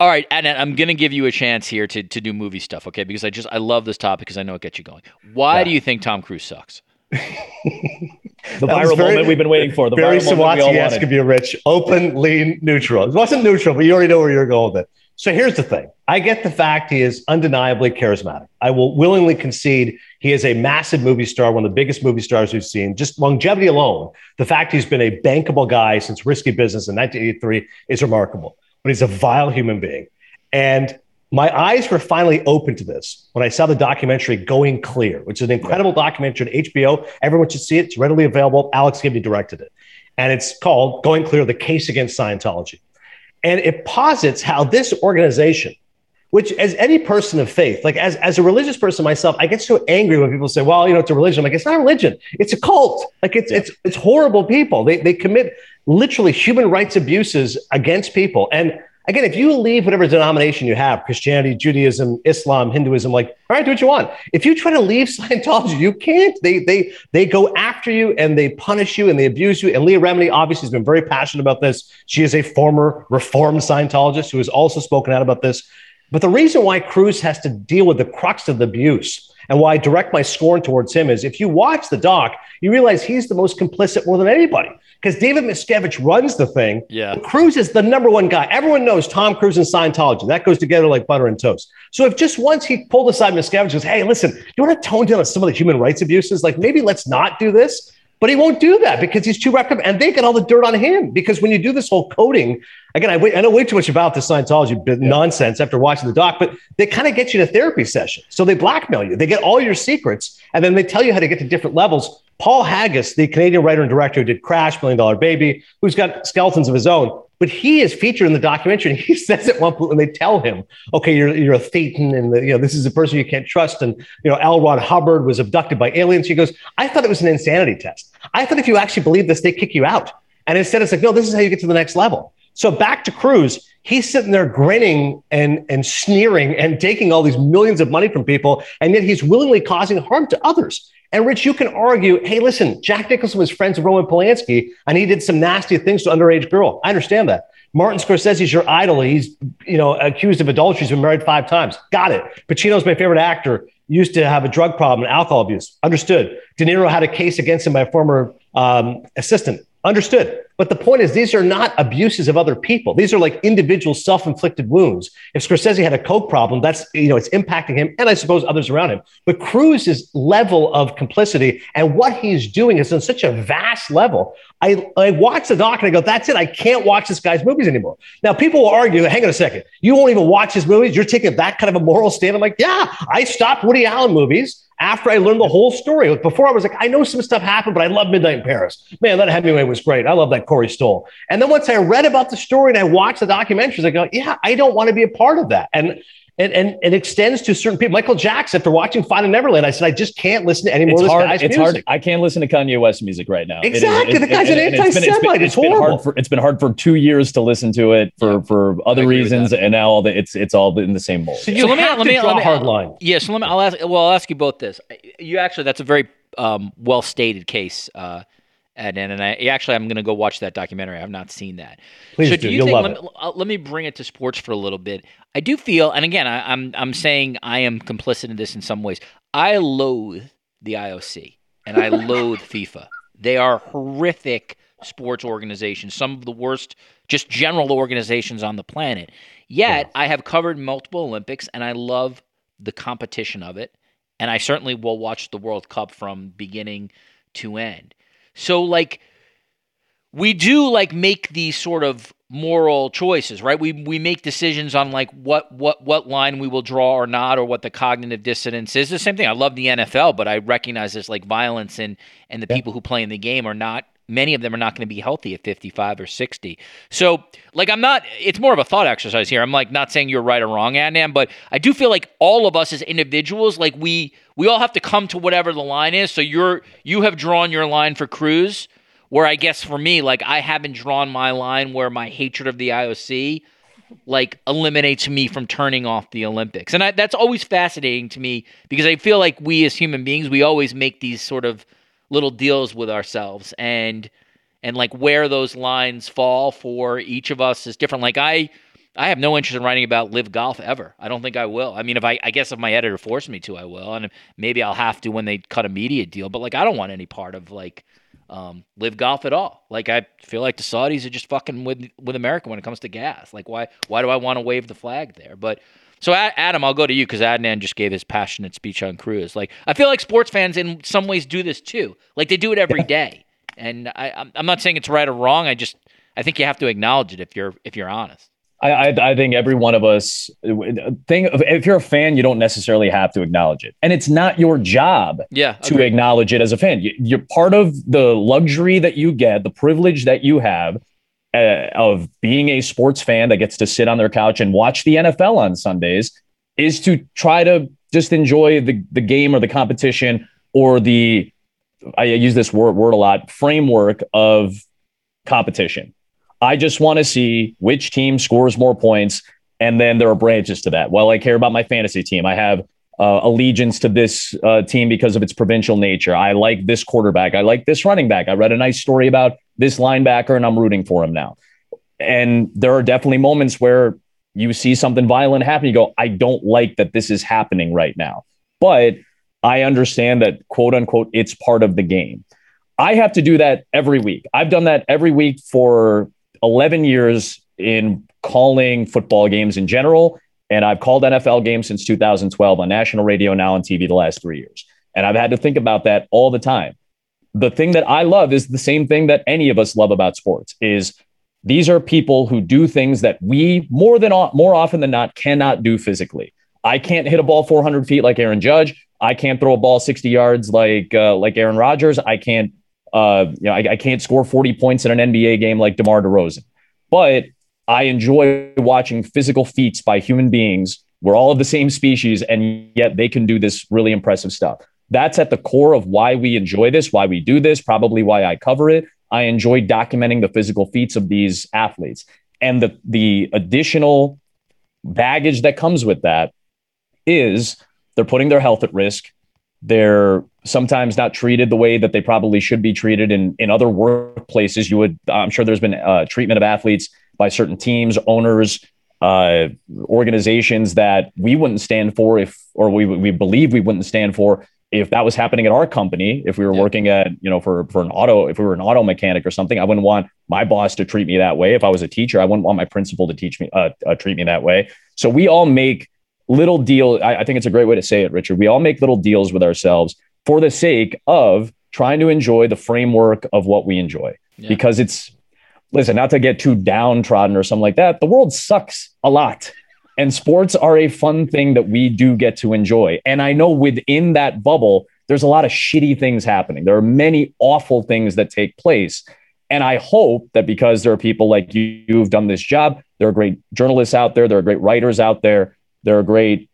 All right, and I'm going to give you a chance here to, to do movie stuff, okay? Because I just I love this topic because I know it gets you going. Why yeah. do you think Tom Cruise sucks? (laughs) the viral very, moment we've been waiting for. The very Sawatsky-esque of you, Rich. Open, lean, neutral. It wasn't neutral, but you already know where you're going with it. So here's the thing. I get the fact he is undeniably charismatic. I will willingly concede he is a massive movie star, one of the biggest movie stars we've seen. Just longevity alone, the fact he's been a bankable guy since Risky Business in 1983 is remarkable. But he's a vile human being. And my eyes were finally open to this when I saw the documentary Going Clear, which is an incredible documentary on HBO. Everyone should see it. It's readily available. Alex Gibney directed it. And it's called Going Clear The Case Against Scientology. And it posits how this organization, which as any person of faith, like as, as a religious person myself, I get so angry when people say, well, you know, it's a religion. I'm like, it's not a religion. It's a cult. Like it's, yeah. it's, it's horrible people. They, they commit literally human rights abuses against people. And again, if you leave whatever denomination you have, Christianity, Judaism, Islam, Hinduism, like, all right, do what you want. If you try to leave (laughs) Scientology, you can't. They they they go after you and they punish you and they abuse you. And Leah Remini obviously has been very passionate about this. She is a former reformed Scientologist who has also spoken out about this. But the reason why Cruise has to deal with the crux of the abuse and why I direct my scorn towards him is if you watch the doc, you realize he's the most complicit more than anybody because David Miscavige runs the thing. Yeah. Cruise is the number one guy. Everyone knows Tom Cruise and Scientology. That goes together like butter and toast. So if just once he pulled aside Miscavige and goes, hey, listen, you want to tone down some of the human rights abuses? Like maybe let's not do this. But he won't do that because he's too wrapped up, and they get all the dirt on him. Because when you do this whole coding, again, I, wait, I know way too much about the Scientology yeah. nonsense after watching the doc, but they kind of get you to therapy session. So they blackmail you. They get all your secrets, and then they tell you how to get to different levels. Paul Haggis, the Canadian writer and director who did Crash, Million Dollar Baby, who's got skeletons of his own, but he is featured in the documentary, and he (laughs) says at one point when they tell him, "Okay, you're you're a Thetan, and the, you know this is a person you can't trust," and you know L. Hubbard was abducted by aliens. He goes, "I thought it was an insanity test. I thought if you actually believe this, they kick you out." And instead, it's like, "No, this is how you get to the next level." So back to Cruise, he's sitting there grinning and and sneering and taking all these millions of money from people, and yet he's willingly causing harm to others. And Rich, you can argue, hey, listen, Jack Nicholson was friends with Roman Polanski and he did some nasty things to underage girl. I understand that. Martin Scorsese's your idol. He's, you know, accused of adultery. He's been married five times. Got it. Pacino's my favorite actor. Used to have a drug problem and alcohol abuse. Understood. De Niro had a case against him by a former um, assistant. Understood. But the point is, these are not abuses of other people. These are like individual self-inflicted wounds. If Scorsese had a coke problem, that's you know it's impacting him and I suppose others around him. But Cruise's level of complicity and what he's doing is on such a vast level. I, I watch the doc and I go, that's it. I can't watch this guy's movies anymore. Now people will argue, hang on a second, you won't even watch his movies. You're taking that kind of a moral stand. I'm like, yeah, I stopped Woody Allen movies after I learned the whole story. Before I was like, I know some stuff happened, but I love Midnight in Paris. Man, that Hemingway was great. I love that Corey Stoll. And then once I read about the story and I watched the documentaries, I go, yeah, I don't want to be a part of that. And and, and it extends to certain people. Michael Jackson, after watching Finding Neverland, I said, I just can't listen to any more it's of this hard, guy's it's music. Hard. I can't listen to Kanye West music right now. Exactly. It, it, the guy's an anti-Semite. It's, been, horrible. hard for, it's been hard for two years to listen to it for, for other reasons, and now all the, it's it's all in the same mold. So you so let me, let me, draw let me, hard line. Yeah. So let me. I'll ask. Well, I'll ask you both this. You actually, that's a very um, well stated case. Uh, and and I actually I'm going to go watch that documentary. I've not seen that. Please so do. do you think? love Let it. me, uh, let me bring it to sports for a little bit. I do feel, and again, I, I'm I'm saying I am complicit in this in some ways. I loathe the IOC and I (laughs) loathe FIFA. They are horrific sports organizations, some of the worst, just general organizations on the planet. Yet I have covered multiple Olympics and I love the competition of it. And I certainly will watch the World Cup from beginning to end. So like we do like make these sort of moral choices, right? We we make decisions on like what what what line we will draw or not, or what the cognitive dissonance is. The same thing. I love the NFL, but I recognize there's like violence and and the yeah. people who play in the game are not. Many of them are not going to be healthy at 55 or 60. So, like, I'm not. It's more of a thought exercise here. I'm like not saying you're right or wrong, Adnan, but I do feel like all of us as individuals, like we we all have to come to whatever the line is. So you're you have drawn your line for Cruise where I guess for me, like I haven't drawn my line where my hatred of the IOC like eliminates me from turning off the Olympics. And I, that's always fascinating to me because I feel like we as human beings, we always make these sort of little deals with ourselves and and like where those lines fall for each of us is different. Like I I have no interest in writing about live golf ever. I don't think I will. I mean, if I, I guess if my editor forced me to, I will, and maybe I'll have to when they cut a media deal. But like, I don't want any part of like um, live golf at all. Like I feel like the Saudis are just fucking with with America when it comes to gas. Like why why do I want to wave the flag there? But so Adam, I'll go to you because Adnan just gave his passionate speech on Cruise. Like I feel like sports fans in some ways do this too. Like they do it every day, and I I'm not saying it's right or wrong. I just I think you have to acknowledge it if you're if you're honest. I, I, I think every one of us thing if you're a fan, you don't necessarily have to acknowledge it, and it's not your job yeah, to agreed. acknowledge it as a fan. You, you're part of the luxury that you get, the privilege that you have uh, of being a sports fan that gets to sit on their couch and watch the NFL on Sundays, is to try to just enjoy the the game or the competition or the I use this word word a lot framework of competition I just want to see which team scores more points. And then there are branches to that. Well, I care about my fantasy team. I have uh, allegiance to this uh, team because of its provincial nature. I like this quarterback. I like this running back. I read a nice story about this linebacker and I'm rooting for him now. And there are definitely moments where you see something violent happen. You go, I don't like that this is happening right now. But I understand that, quote unquote, it's part of the game. I have to do that every week. I've done that every week for 11 years in calling football games in general. And I've called NFL games since 2012 on national radio, now on TV the last three years. And I've had to think about that all the time. The thing that I love is the same thing that any of us love about sports is these are people who do things that we more than more often than not cannot do physically. I can't hit a ball 400 feet like Aaron Judge. I can't throw a ball 60 yards like uh, like Aaron Rodgers. I can't uh, you know, I, I can't score 40 points in an NBA game like DeMar DeRozan, but I enjoy watching physical feats by human beings. We're all of the same species, and yet they can do this really impressive stuff. That's at the core of why we enjoy this, why we do this, probably why I cover it. I enjoy documenting the physical feats of these athletes. And the, the additional baggage that comes with that is they're putting their health at risk. They're sometimes not treated the way that they probably should be treated in, in other workplaces. You would, I'm sure there's been uh, treatment of athletes by certain teams, owners, uh, organizations that we wouldn't stand for if, or we, we believe we wouldn't stand for if that was happening at our company, if we were yeah. working at, you know, for, for an auto, if we were an auto mechanic or something, I wouldn't want my boss to treat me that way. If I was a teacher, I wouldn't want my principal to teach me, uh, uh, treat me that way. So we all make little deal. I, I think it's a great way to say it, Richard. We all make little deals with ourselves for the sake of trying to enjoy the framework of what we enjoy. Yeah. Because it's, listen, not to get too downtrodden or something like that, the world sucks a lot. And sports are a fun thing that we do get to enjoy. And I know within that bubble, there's a lot of shitty things happening. There are many awful things that take place. And I hope that because there are people like you who've done this job, there are great journalists out there, there are great writers out there, there are great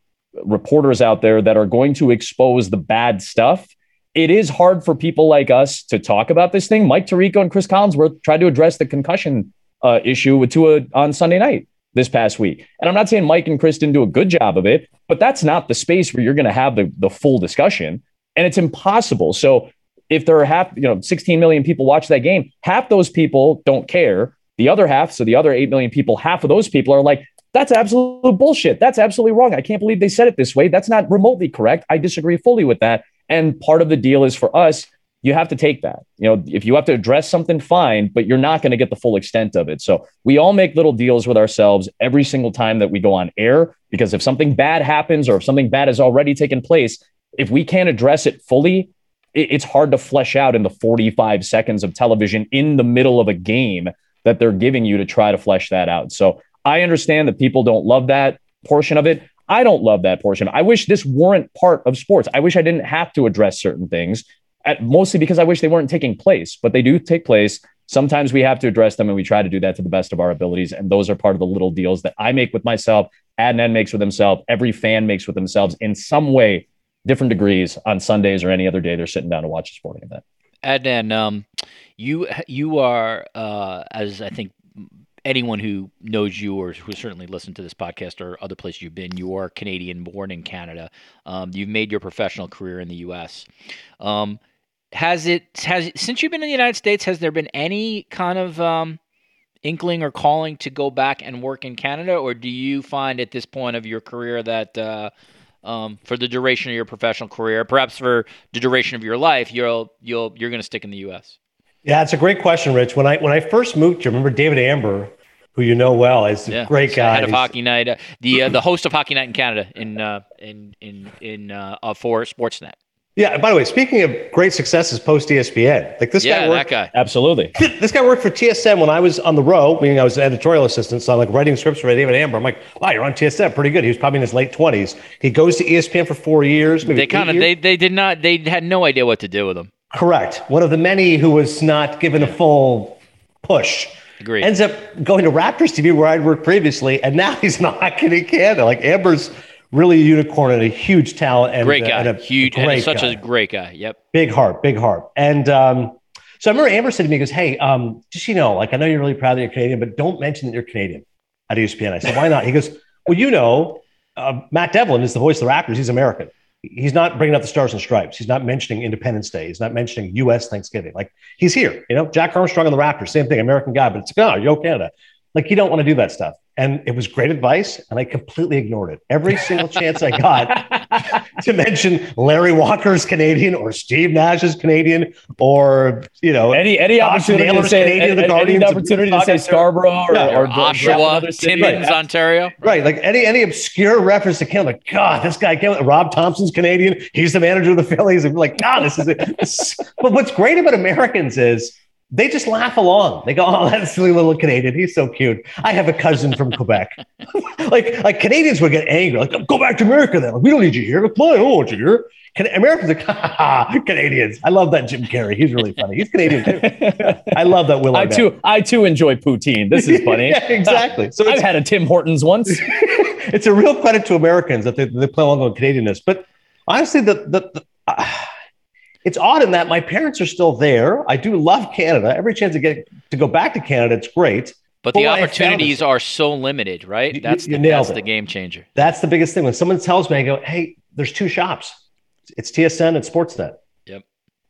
reporters out there that are going to expose the bad stuff. It is hard for people like us to talk about this thing. Mike Tirico and Cris Collinsworth tried to address the concussion uh, issue with Tua on Sunday night this past week. And I'm not saying Mike and Chris didn't do a good job of it, but that's not the space where you're going to have the, the full discussion. And it's impossible. So if there are half, you know, 16 million people watch that game, half those people don't care. The other half, so the other 8 million people, half of those people are like, that's absolute bullshit. That's absolutely wrong. I can't believe they said it this way. That's not remotely correct. I disagree fully with that. And part of the deal is for us, you have to take that. You know, if you have to address something, fine, but you're not going to get the full extent of it. So we all make little deals with ourselves every single time that we go on air, because if something bad happens or if something bad has already taken place, if we can't address it fully, it's hard to flesh out in the 45 seconds of television in the middle of a game that they're giving you to try to flesh that out. So I understand that people don't love that portion of it. I don't love that portion. I wish this weren't part of sports. I wish I didn't have to address certain things, at, mostly because I wish they weren't taking place, but they do take place. Sometimes we have to address them, and we try to do that to the best of our abilities. And those are part of the little deals that I make with myself, Adnan makes with himself, every fan makes with themselves in some way, different degrees on Sundays or any other day they're sitting down to watch a sporting event. Adnan, um, you you are uh, as I think anyone who knows you or who certainly listened to this podcast or other places you've been, you are Canadian born in Canada. Um, you've made your professional career in the U.S. Um, has it has since you've been in the United States? Has there been any kind of um, inkling or calling to go back and work in Canada, or do you find at this point of your career that uh, um, for the duration of your professional career, perhaps for the duration of your life, you'll you'll you're going to stick in the U.S. Yeah, it's a great question, Rich. When I when I first moved here, remember David Amber, who you know well, is a Yeah, great guy. Head of Hockey Night, uh, the uh, the host of Hockey Night in Canada in uh, in in in uh, uh, for Sportsnet. Yeah. By the way, speaking of great successes post ESPN, like this yeah, guy that worked. guy. Absolutely. (laughs) This guy worked for TSN when I was on the row, meaning I was an editorial assistant. So I'm like writing scripts for David Amber. I'm like, wow, you're on TSN, pretty good. He was probably in his late 20s. He goes to ESPN for four years. Maybe They kind of they they did not they had no idea what to do with him. Correct. One of the many who was not given a full push. Agreed. Ends up going to Raptors TV where I'd worked previously, and now (laughs) he's in hockey in Canada. Like Amber's really a unicorn and a huge talent and Great uh, guy, and a huge, and such guy. a great guy. Yep. big heart, big heart. And um, so I remember Amber said to me, he goes, Hey, um, just you know, like I know you're really proud that you're Canadian, but don't mention that you're Canadian at ESPN. I said, Why not? He goes, Well, you know, uh, Matt Devlin is the voice of the Raptors. He's American. He's not bringing up the stars and stripes. He's not mentioning Independence Day. He's not mentioning U.S. Thanksgiving. Like he's here. You know, Jack Armstrong on the Raptors, same thing, American guy, but it's oh, yo Canada. Like you don't want to do that stuff. And it was great advice, and I completely ignored it. Every single chance I got (laughs) to mention Larry Walker's Canadian or Steve Nash's Canadian or you know Any any Josh opportunity to say Canadian, any, the any Guardians of opportunity to say Scarborough or, Yeah. or, Or Oshawa, Timmins, Ontario. Right, like any any obscure reference to Canada, like God, this guy came. Rob Thomson's Canadian. He's the manager of the Phillies. And like God, this is it. (laughs) But what's great about Americans is they just laugh along. They go, "Oh, (laughs) that's silly little Canadian. He's so cute." I have a cousin from Quebec. (laughs) like like Canadians would get angry, like go back to America. Then like, we don't need you here. On, I don't want you here. Can, Americans are (laughs) ha, Canadians. I love that Jim Carrey. He's really funny. He's Canadian too. I love that Will I Arnett. too I too enjoy poutine. This is funny. yeah, exactly. So I've had a Tim Hortons once. it's a real credit to Americans that they, they play along with Canadianness. But honestly, the, the, the uh, it's odd in that my parents are still there. I do love Canada. Every chance to get to go back to Canada, it's great. But But the what I found opportunities are so limited, right? You- That's you the, that's the game changer. That's the biggest thing. When someone tells me, I go, "Hey, there's two shops. It's TSN and Sportsnet." Yep.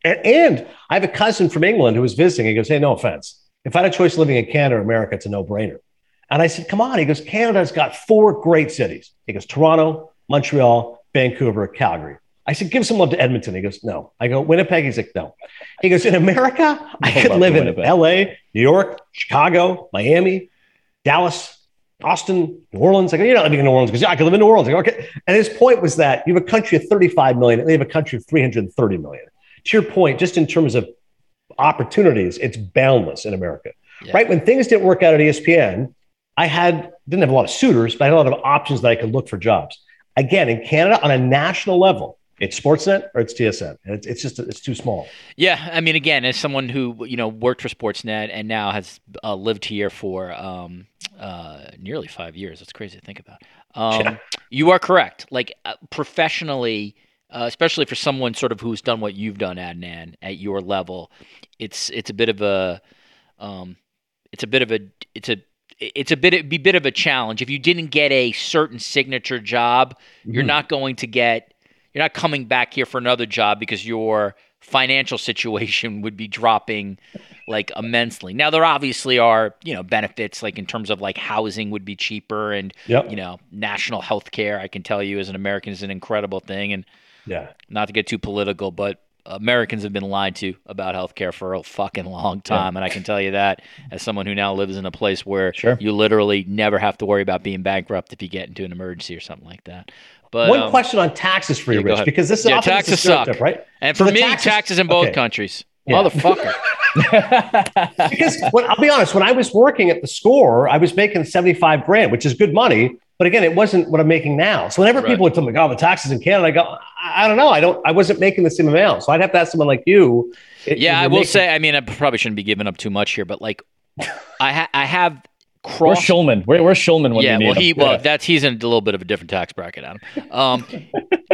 And, and I have a cousin from England who was visiting. He goes, "Hey, no offense. If I had a choice living in Canada or America, it's a no-brainer." And I said, "Come on." He goes, "Canada's got four great cities." He goes, "Toronto, Montreal, Vancouver, Calgary." I said, "Give some love to Edmonton." He goes, "No." I go, "Winnipeg." He's like, "No." He goes, "In America, I could live in L.A., New York, Chicago, Miami, Dallas, Austin, New Orleans. I go, you're not living in New Orleans because yeah, I could live in New Orleans. I go, okay. And his point was that you have a country of 35 million and they have a country of 330 million. To your point, just in terms of opportunities, it's boundless in America. Yeah. Right? When things didn't work out at ESPN, I had didn't have a lot of suitors, but I had a lot of options that I could look for jobs. Again, in Canada, on a national level, it's Sportsnet or it's TSN. And it's, it's just it's too small. Yeah, I mean, again, as someone who you know worked for Sportsnet and now has uh, lived here for um, uh, nearly five years, it's crazy to think about. Um, You are correct. Like uh, professionally, uh, especially for someone sort of who's done what you've done, Adnan, at your level, it's it's a bit of a um, it's a bit of a it's a it's a bit it'd be a bit of a challenge if you didn't get a certain signature job you're not going to get you're not coming back here for another job because your financial situation (laughs) would be dropping like immensely now there obviously are you know benefits like in terms of like housing would be cheaper and Yep. you know national health care i can tell you as an american is an incredible thing and Yeah. not to get too political, but Americans have been lied to about healthcare for a fucking long time, and I can tell you that as someone who now lives in a place where Sure. you literally never have to worry about being bankrupt if you get into an emergency or something like that. But One um, question on taxes for you, yeah, Rich, ahead. because this is Yeah, often taxes this is suck. right? and for the me, taxes, in both okay. countries, Yeah. motherfucker. (laughs) (laughs) because when, I'll be honest, when I was working at the score, I was making 75 grand, which is good money. But again, it wasn't what I'm making now. So whenever Right. people would tell me, oh, the taxes in Canada, I go, I, I don't know. I don't, I wasn't making the same amount. So I'd have to ask someone like you. Yeah, I will making- say. I mean, I probably shouldn't be giving up too much here, but like, (laughs) I ha- I have Where's crossed Shulman? Where, where's Shulman when yeah, you need well, him? he well, that's he's in a little bit of a different tax bracket, Adam. (laughs) Um,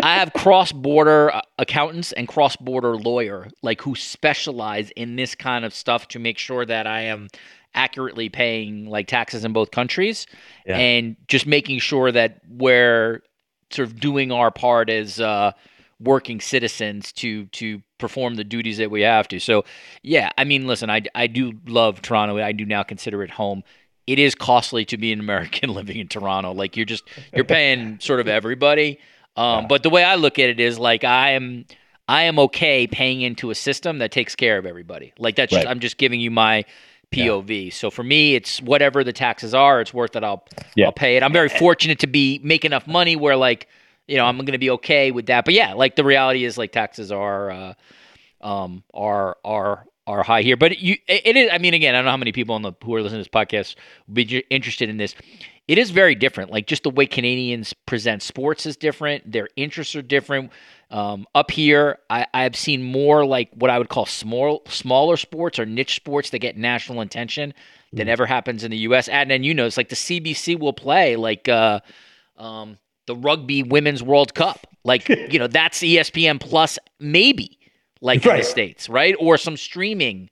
I have cross-border uh, accountants and cross-border lawyer, like who specialize in this kind of stuff to make sure that I am accurately paying like taxes in both countries, Yeah. and just making sure that we're sort of doing our part as uh, working citizens to to perform the duties that we have to. So, yeah, I mean, listen, I I do love Toronto. I do now consider it home. It is costly to be an American (laughs) living in Toronto. Like you're just you're paying sort of everybody. Um, But the way I look at it is like I am I am okay paying into a system that takes care of everybody. Like that's just, I'm just giving you my POV. So for me, it's whatever the taxes are, it's worth it. I'll Yeah. I'll pay it. I'm very fortunate to be make enough money where like you know I'm going to be okay with that. But yeah, like the reality is like taxes are uh, um are are are high here. But you it is. I mean, again, I don't know how many people on the who are listening to this podcast would be interested in this. It is very different. Like just the way Canadians present sports is different. Their interests are different. Um, up here, I, I've seen more like what I would call small, smaller sports or niche sports that get national attention than ever happens in the U.S. And then you know, it's like the CBC will play like uh, um, the Rugby Women's World Cup. Like (laughs) you know, that's ESPN Plus, maybe like (laughs) in the states, right? Or some streaming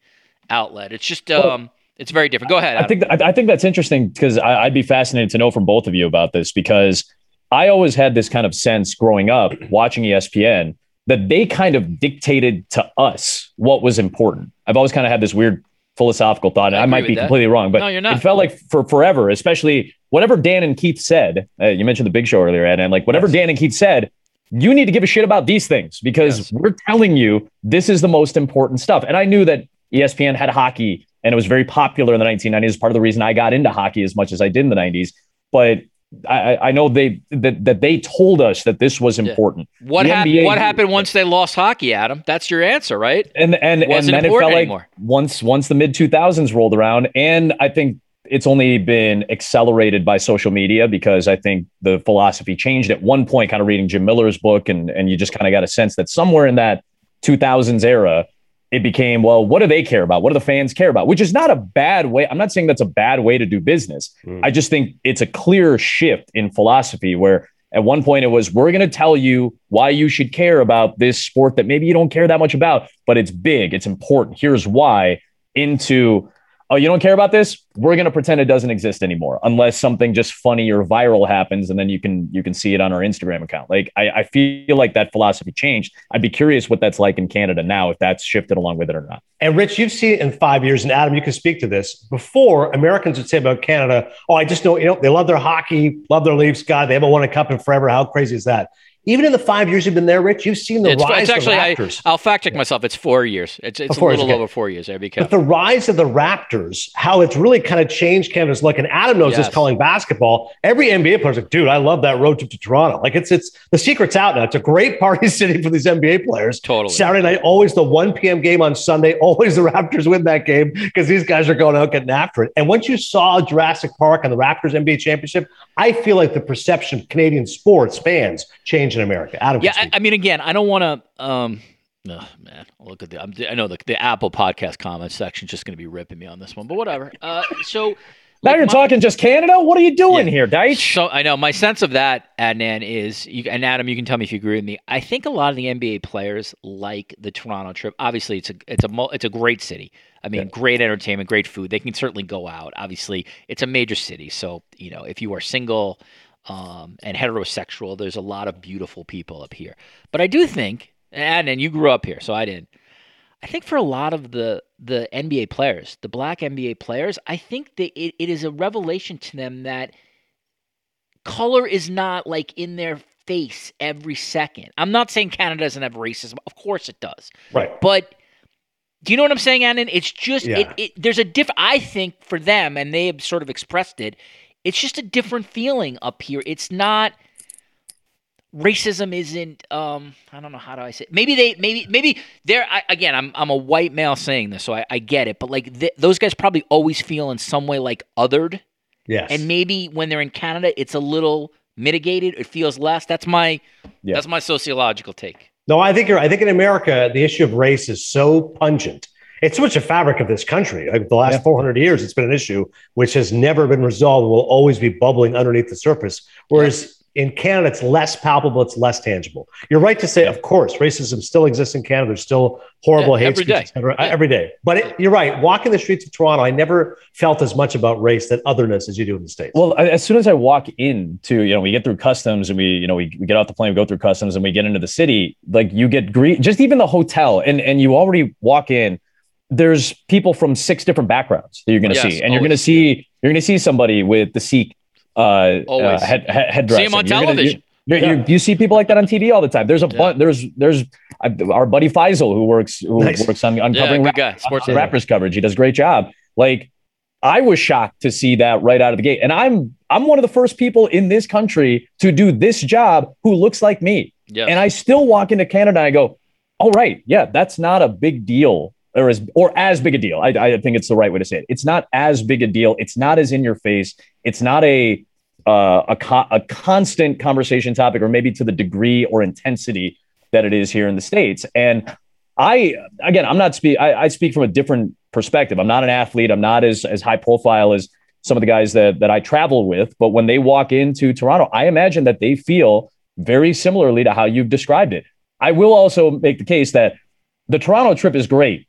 outlet. It's just um, it's very different. Go ahead. I think I, I think that's interesting because I'd be fascinated to know from both of you about this because I always had this kind of sense growing up watching ESPN that they kind of dictated to us what was important. I've always kind of had this weird philosophical thought, and I I, might be that. completely wrong, but No, you're not. it felt like for forever, especially whatever Dan and Keith said. Uh, you mentioned the Big Show earlier, Ed, and like whatever Dan and Keith said. You need to give a shit about these things because Yes. we're telling you this is the most important stuff. And I knew that ESPN had hockey and it was very popular in the 1990s. Part of the reason I got into hockey as much as I did in the 90s. But I, I- know they that, that they told us that this was important. what happened? NBA What happened once they lost hockey, Adam? That's your answer, right? And and and then it felt like once once the mid 2000s rolled around, and I think it's only been accelerated by social media because I think the philosophy changed at one point. Kind of reading Jim Miller's book, and and you just kind of got a sense that somewhere in that 2000s era, it became well, what do they care about? What do the fans care about? Which is not a bad way. I'm not saying that's a bad way to do business. Hmm. I just think it's a clear shift in philosophy where at one point it was we're going to tell you why you should care about this sport that maybe you don't care that much about, but it's big, it's important. Here's why. Into oh, you don't care about this? We're going to pretend it doesn't exist anymore unless something just funny or viral happens, and then you can you can see it on our Instagram account. Like I, I feel like that philosophy changed. I'd be curious what that's like in Canada now, if that's shifted along with it or not. And Rich, you've seen it in five years, and Adam, you can speak to this. Before, Americans would say about Canada, "Oh, I just know you know they love their hockey, love their Leafs. God, they haven't won a cup in forever. How crazy is that?" Even in the five years you've been there, Rich, you've seen the It's, rise it's actually. of the Raptors. I'll fact check myself. It's four years. It's it's Oh, a years, little okay. over four years. There, be but the rise of the Raptors, how it's really kind of changed Canada's look. And Adam knows Yes. this calling basketball. Every NBA player's like, dude, I love that road trip to Toronto. Like it's it's the secret's out now. It's a great party (laughs) city for these NBA players. Totally. Saturday night, always the 1 p.m. game on Sunday. (laughs) Always the Raptors win that game because these guys are going out getting after it. And once you saw Jurassic Park and the Raptors NBA championship, I feel like the perception of Canadian sports fans changed in America. Adam, Yeah, can I. I mean, again, I don't want to. Um, oh, man, look at the. I'm, I know the the Apple podcast comment section just going to be ripping me on this one, but whatever. (laughs) Uh, so Now like, you're my- talking just Canada. What are you doing Yeah. here, Deitch? So I know my sense of that, Adnan, is you, and Adam, you can tell me if you agree with me. I think a lot of the NBA players like the Toronto trip. Obviously, it's a it's a it's a great city. I mean, great entertainment, great food. They can certainly go out. Obviously, it's a major city, so you know if you are single um, and heterosexual, there's a lot of beautiful people up here. But I do think, and and you grew up here, so I didn't. I think for a lot of the the NBA players, the black NBA players, I think that it, it is a revelation to them that color is not like in their face every second. I'm not saying Canada doesn't have racism. Of course it does. right. But do you know what I'm saying, Adnan? It's just it, it there's a diff I think for them, and they have sort of expressed it, it's just a different feeling up here. It's not racism isn't um I don't know how do I say it. maybe they maybe maybe they're I, again I'm I'm a white male saying this so I, I get it but like th- those guys probably always feel in some way like othered Yes. and maybe when they're in Canada it's a little mitigated it feels less that's my Yeah. that's my sociological take No, I think you're. I think in America, the issue of race is so pungent. It's so much a fabric of this country. Like the last Yeah. 400 years, it's been an issue which has never been resolved. and Will always be bubbling underneath the surface. Whereas in Canada, it's less palpable. It's less tangible. You're right to say, of course, racism still exists in Canada. There's still horrible Yeah, hate every speech, day. Yeah. Every day. But it, you're right. Walking the streets of Toronto, I never felt as much about race that otherness as you do in the states. Well, as soon as I walk into, you know, we get through customs and we, you know, we, we get off the plane, we go through customs and we get into the city, like you get greet, just even the hotel and, and you already walk in, there's people from six different backgrounds that you're going to Yes, see. And you're going to see, you're going to see somebody with the Sikh uh, uh Always. head, head, headdress. See 'em on You're gonna- television. You, Yeah. you, you see people like that on TV all the time. There's a bunch. There's there's uh, our buddy Faisal who works who Nice. works on uncovering good guy. Sports rappers coverage. He does a great job. Like I was shocked to see that right out of the gate. And I'm I'm one of the first people in this country to do this job who looks like me. Yeah. And I still walk into Canada and I go, "All right, yeah, that's not a big deal." Or as, or as big a deal. I, I think it's the right way to say it. It's not as big a deal. It's not as in your face. It's not a uh, a, co- a constant conversation topic, or maybe to the degree or intensity that it is here in the states. And I, again, I'm not speak. I, I speak from a different perspective. I'm not an athlete. I'm not as as high profile as some of the guys that that I travel with. But when they walk into Toronto, I imagine that they feel very similarly to how you've described it. I will also make the case that the Toronto trip is great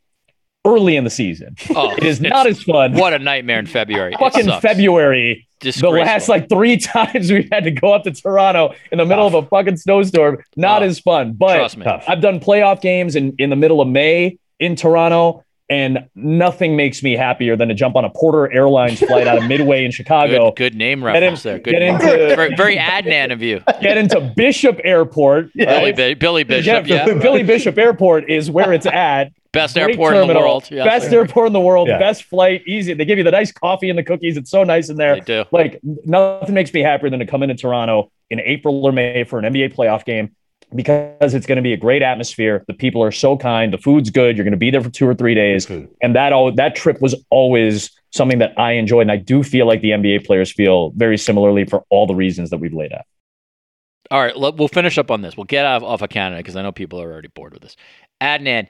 early in the season. Oh, it is not as fun. What a nightmare in February. Fucking. February. The last like three (laughs) times we've had to go up to Toronto in the middle of a fucking snowstorm. Not Tough. as fun. But Trust me. I've done playoff games in, in the middle of May in Toronto, and nothing makes me happier than to jump on a Porter Airlines flight out of Midway in (laughs) Chicago. Good, good name Get in- reference there. Good get into- very, very Adnan of you. Get into Bishop Airport. Billy, Bi- Billy Bishop, Yeah, yeah. Billy Bishop Airport is where it's at. Best Great airport in the terminal, world. Yes, best sir. airport in the world. Yeah. Best flight. Easy. They give you the nice coffee and the cookies. It's so nice in there. They do. Like nothing makes me happier than to come into Toronto in April or May for an NBA playoff game because it's going to be a great atmosphere. The people are so kind. The food's good. You're going to be there for two or three days, and that all that trip was always something that I enjoyed, and I do feel like the NBA players feel very similarly for all the reasons that we've laid out. All right, we'll finish up on this. We'll get off, off of Canada because I know people are already bored with this. Adnan,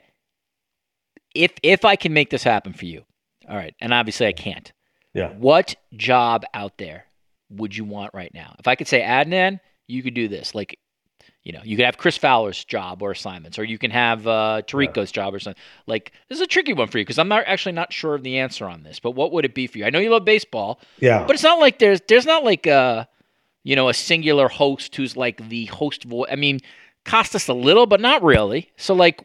if if I can make this happen for you, all right, and obviously I can't. Yeah. What job out there would you want right now? If I could say Adnan, you could do this. Like, you know, you could have Chris Fowler's job or assignments, or you can have uh, Tirico's job or something. Like, this is a tricky one for you because I'm not actually not sure of the answer on this. But what would it be for you? I know you love baseball, Yeah. but it's not like there's there's not like a you know a singular host who's like the host voice. I mean, Costas a little, but not really. So like,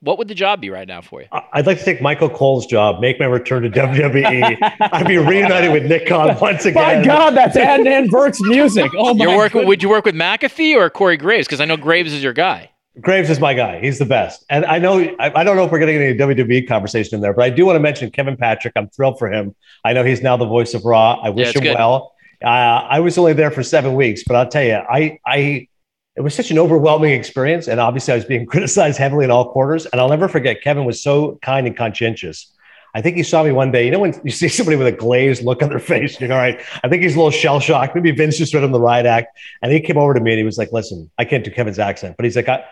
what would the job be right now for you? I'd like to take Michael Cole's job, make my return to WWE. (laughs) I'd be reunited with Nick Khan (laughs) once again. My God, that's Adnan Virk's music. Oh my You're working. Would you work with McAfee or Corey Graves? Because I know Graves is your guy. Graves is my guy. He's the best. And I know, I, I don't know if we're getting any WWE conversation in there, but I do want to mention Kevin Patrick. I'm thrilled for him. I know he's now the voice of Raw. I wish it's him good. well. Uh, I was only there for seven weeks, but I'll tell you, I, I, it was such an overwhelming experience. And obviously, I was being (laughs) criticized heavily in all quarters. And I'll never forget, Kevin was so kind and conscientious. I think he saw me one day. You know, when you (laughs) see somebody with a glazed look on their face, you're all right. I think he's a little shell shocked. Maybe Vince just read him the riot act. And he came over to me and he was like, listen, I can't do Kevin's accent, but he's like, I,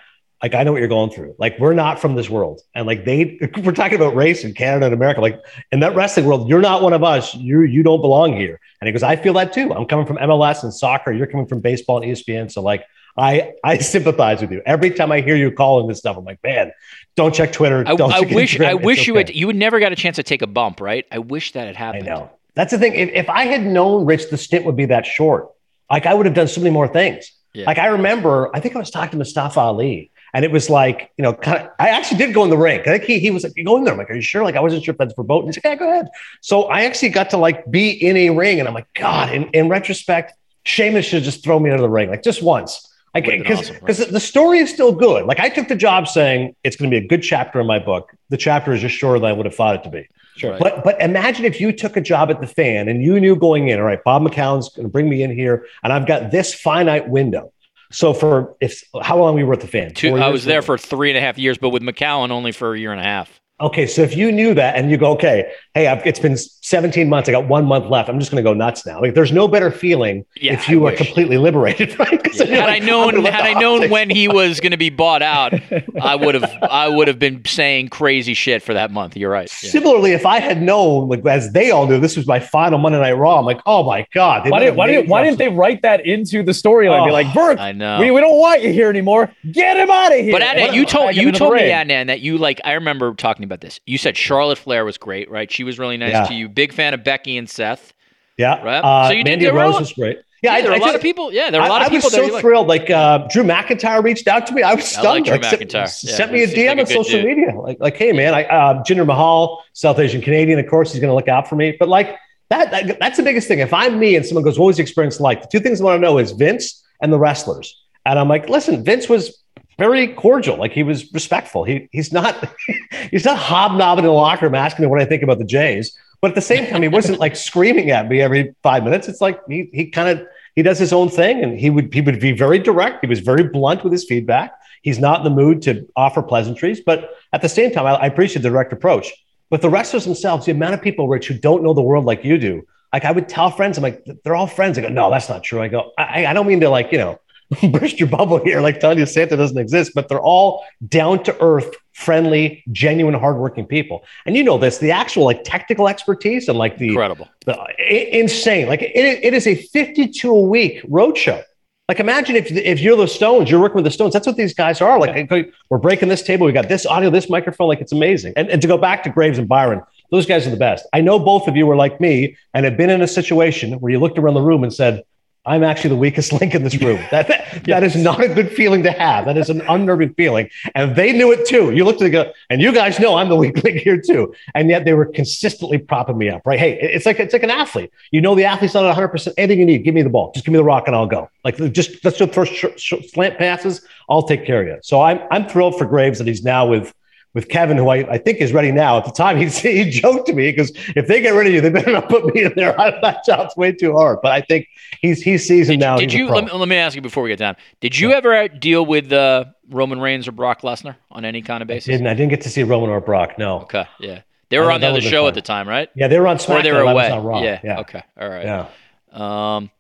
like I know what you're going through. Like we're not from this world, and like they, (laughs) we're talking about race in Canada and America. Like in that wrestling world, you're not one of us. You you don't belong here. And he goes, I feel that too. I'm coming from MLS and soccer. You're coming from baseball and ESPN. So like I I sympathize with you. Every time I hear you calling this stuff, I'm like, man, don't check Twitter. I, don't I check wish. Instagram. I It's wish you okay." had. You would never got a chance to take a bump, right? I wish that had happened. I know. That's the thing. If, if I had known, Rich, the stint would be that short, like I would have done so many more things. Yeah. Like I remember, I think I was talking to Mustafa Ali, and it was like, you know, kind of. I actually did go in the ring. I think he, he was like, "You go in there." I'm like, "Are you sure?" Like I wasn't sure if that's verboten. He's like, "Yeah, go ahead." So I actually got to like be in a ring, and I'm like, God. In, in retrospect, Sheamus should just throw me into the ring, like just once. Like because awesome, because the story is still good. Like I took the job saying it's going to be a good chapter in my book. The chapter is just shorter than I would have thought it to be. Sure. But but imagine if you took a job at the fan and you knew going in, all right, Bob McCown's going to bring me in here, and I've got this finite window. So for if how long we were at the fan? Two, I was there for three and a half years, but with McCown only for a year and a half. Okay, so if you knew that and you go, okay, hey, I've, it's been 17 months, I got one month left. I'm just going to go nuts now. Like, there's no better feeling Yeah, if you I are wish. completely liberated, (laughs) right? 'Cause then you're Had I like, I'm known, had I known when he was going to be bought out, I would have, I would have been saying crazy shit for that month. You're right. Yeah. Similarly, if I had known, like as they all knew, this was my final Monday Night Raw. I'm like, oh my god, Why, did, why, did, why didn't they write that into the storyline? Be Oh, like, Virk, I know. we, we don't want you here anymore. Get him out of here. But Adnan, What- you told you told me ring. Adnan that you like. I remember talking about this. You said Charlotte Flair was great, right? She was really nice Yeah. to you. Big fan of Becky and Seth. Yeah, Right. Uh, So you did- Mandy a Rose lot- was great. Yeah, Yeah, there I, were a lot did- of people. Yeah, there were a lot I, of I people was that so you liked. thrilled. Like uh, Drew McIntyre reached out to me. I was I like stunned. Drew Like, sent- McIntyre. Yeah, sent me a DM like a on social dude. media. Like, like, hey man, I uh, Jinder Mahal, South Asian Canadian. Of course, he's going to look out for me. But like that, that, that's the biggest thing. If I'm me and someone goes, "What was the experience like?" The two things I want to know is Vince and the wrestlers. And I'm like, listen, Vince was very cordial. Like he was respectful. He he's not (laughs) he's not hobnobbing in the locker room asking me what I think about the Jays. But at the same time, he wasn't like screaming at me every five minutes. It's like he he kind of he does his own thing, and he would he would be very direct. He was very blunt with his feedback. He's not in the mood to offer pleasantries, but at the same time, I, I appreciate the direct approach. But the wrestlers themselves, the amount of people, Rich, who don't know the world like you do, like I would tell friends, I'm like, they're all friends. I go, no, that's not true. I go, I, I don't mean to like, you know, (laughs) burst your bubble here, like telling you Santa doesn't exist, but they're all down to earth, friendly, genuine, hardworking people. And you know this, the actual like technical expertise and like the incredible, the, insane. Like it, it is a 52 a week roadshow. Like imagine if if you're the Stones, you're working with the Stones. That's what these guys are. Like we're breaking this table. We got this audio, this microphone. Like it's amazing. And, and to go back to Graves and Byron, those guys are the best. I know both of you were like me and have been in a situation where you looked around the room and said, I'm actually the weakest (laughs) link in this room. That, that, that is not a good feeling to have. That is an unnerving feeling. And they knew it too. You looked at the go, and you guys know I'm the weak (laughs) link here too. And yet they were consistently propping me up, right? Hey, it's like it's like an athlete. You know the athlete's not 100%. Anything you need, give me the ball. Just give me the rock and I'll go. Like just let's just throw sh- sh- slant passes. I'll take care of you. So I'm I'm thrilled for Graves that he's now with with Kevin, who I, I think is ready now. At the time, (laughs) he, he joked to me because if they get rid of you, they better not put me in there. (laughs) I, that job's way too hard. But I think he's he's seasoned did, now. Did you? Let me, let me, ask you before we get down. Did you yeah. ever deal with uh, Roman Reigns or Brock Lesnar on any kind of basis? I didn't. I didn't get to see Roman or Brock. No. Okay. Yeah. They were on the other show fun. at the time, right? Yeah, they were on SmackDown. Or they were away. Yeah. yeah. Okay. All right. Yeah. Um,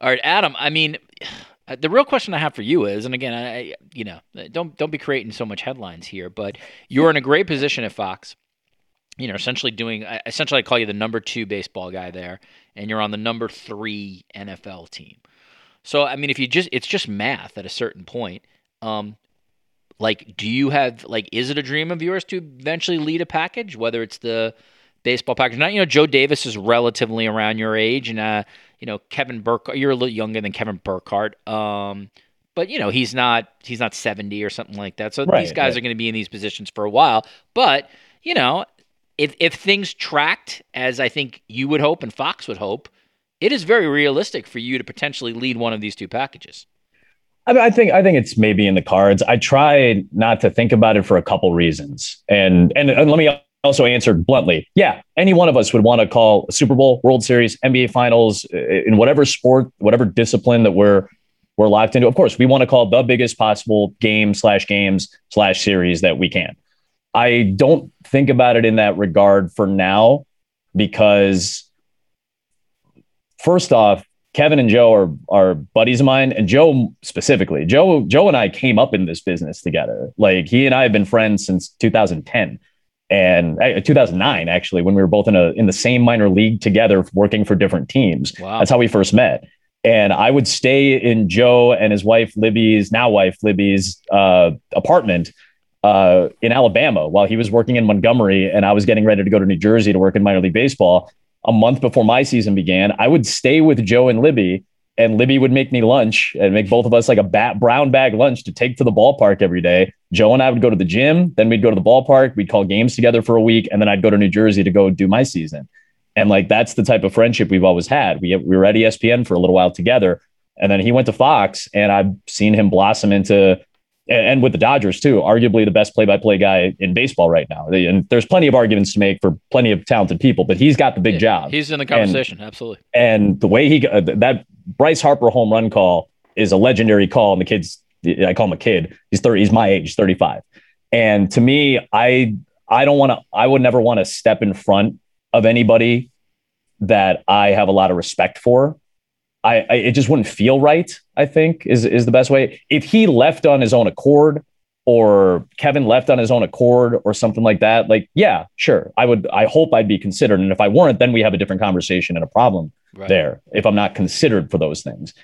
all right, Adam. I mean, the real question I have for you is, and again, I, you know, don't don't be creating so much headlines here, but you're in a great position at Fox. You know, essentially doing, essentially, I call you the number two baseball guy there, and you're on the number three NFL team. So, I mean, if you just, it's just math at a certain point. Um, like, do you have, like, is it a dream of yours to eventually lead a package, whether it's the baseball package? Not, you know, Joe Davis is relatively around your age, and uh, you know, Kevin Burke. You're a little younger than Kevin Burkhardt. Um, but you know, he's not he's not 70 or something like that. So right, these guys right. are going to be in these positions for a while. But you know, if if things tracked as I think you would hope and Fox would hope, it is very realistic for you to potentially lead one of these two packages. I, mean, I think I think it's maybe in the cards. I try not to think about it for a couple reasons, and and, and let me also answered bluntly, yeah, any one of us would want to call a Super Bowl, World Series, NBA Finals, in whatever sport, whatever discipline that we're we're locked into. Of course, we want to call the biggest possible game slash games slash series that we can. I don't think about it in that regard for now because first off, Kevin and Joe are are buddies of mine, and Joe specifically. Joe Joe and I came up in this business together. Like he and I have been friends since 2010 and uh, 2009 actually when we were both in a in the same minor league together working for different teams. Wow. that's how we first met. And i would stay in joe and his wife libby's now wife libby's uh, apartment uh, in alabama while he was working in montgomery and i was getting ready to go to new jersey to work in minor league baseball. A month before my season began i would stay with joe and libby and Libby would make me lunch and make both of us like a bat, brown bag lunch to take to the ballpark every day. Joe and I would go to the gym, then we'd go to the ballpark, we'd call games together for a week, and then I'd go to New Jersey to go do my season. And like that's the type of friendship we've always had. We we were at ESPN for a little while together, and then he went to Fox, and I've seen him blossom into and with the Dodgers too, arguably the best play-by-play guy in baseball right now. And there's plenty of arguments to make for plenty of talented people, but he's got the big yeah, job. He's in the conversation, and, absolutely. And the way he uh, that Bryce Harper home run call is a legendary call, and the kid's I call him a kid. He's 30. He's my age, 35. And to me, I I don't want to. I would never want to step in front of anybody that I have a lot of respect for I, I, it just wouldn't feel right. I think is is the best way. If he left on his own accord, or Kevin left on his own accord, or something like that, like yeah, sure, I would. I hope I'd be considered, and if I weren't, then we have a different conversation and a problem right. there. If I'm not considered for those things,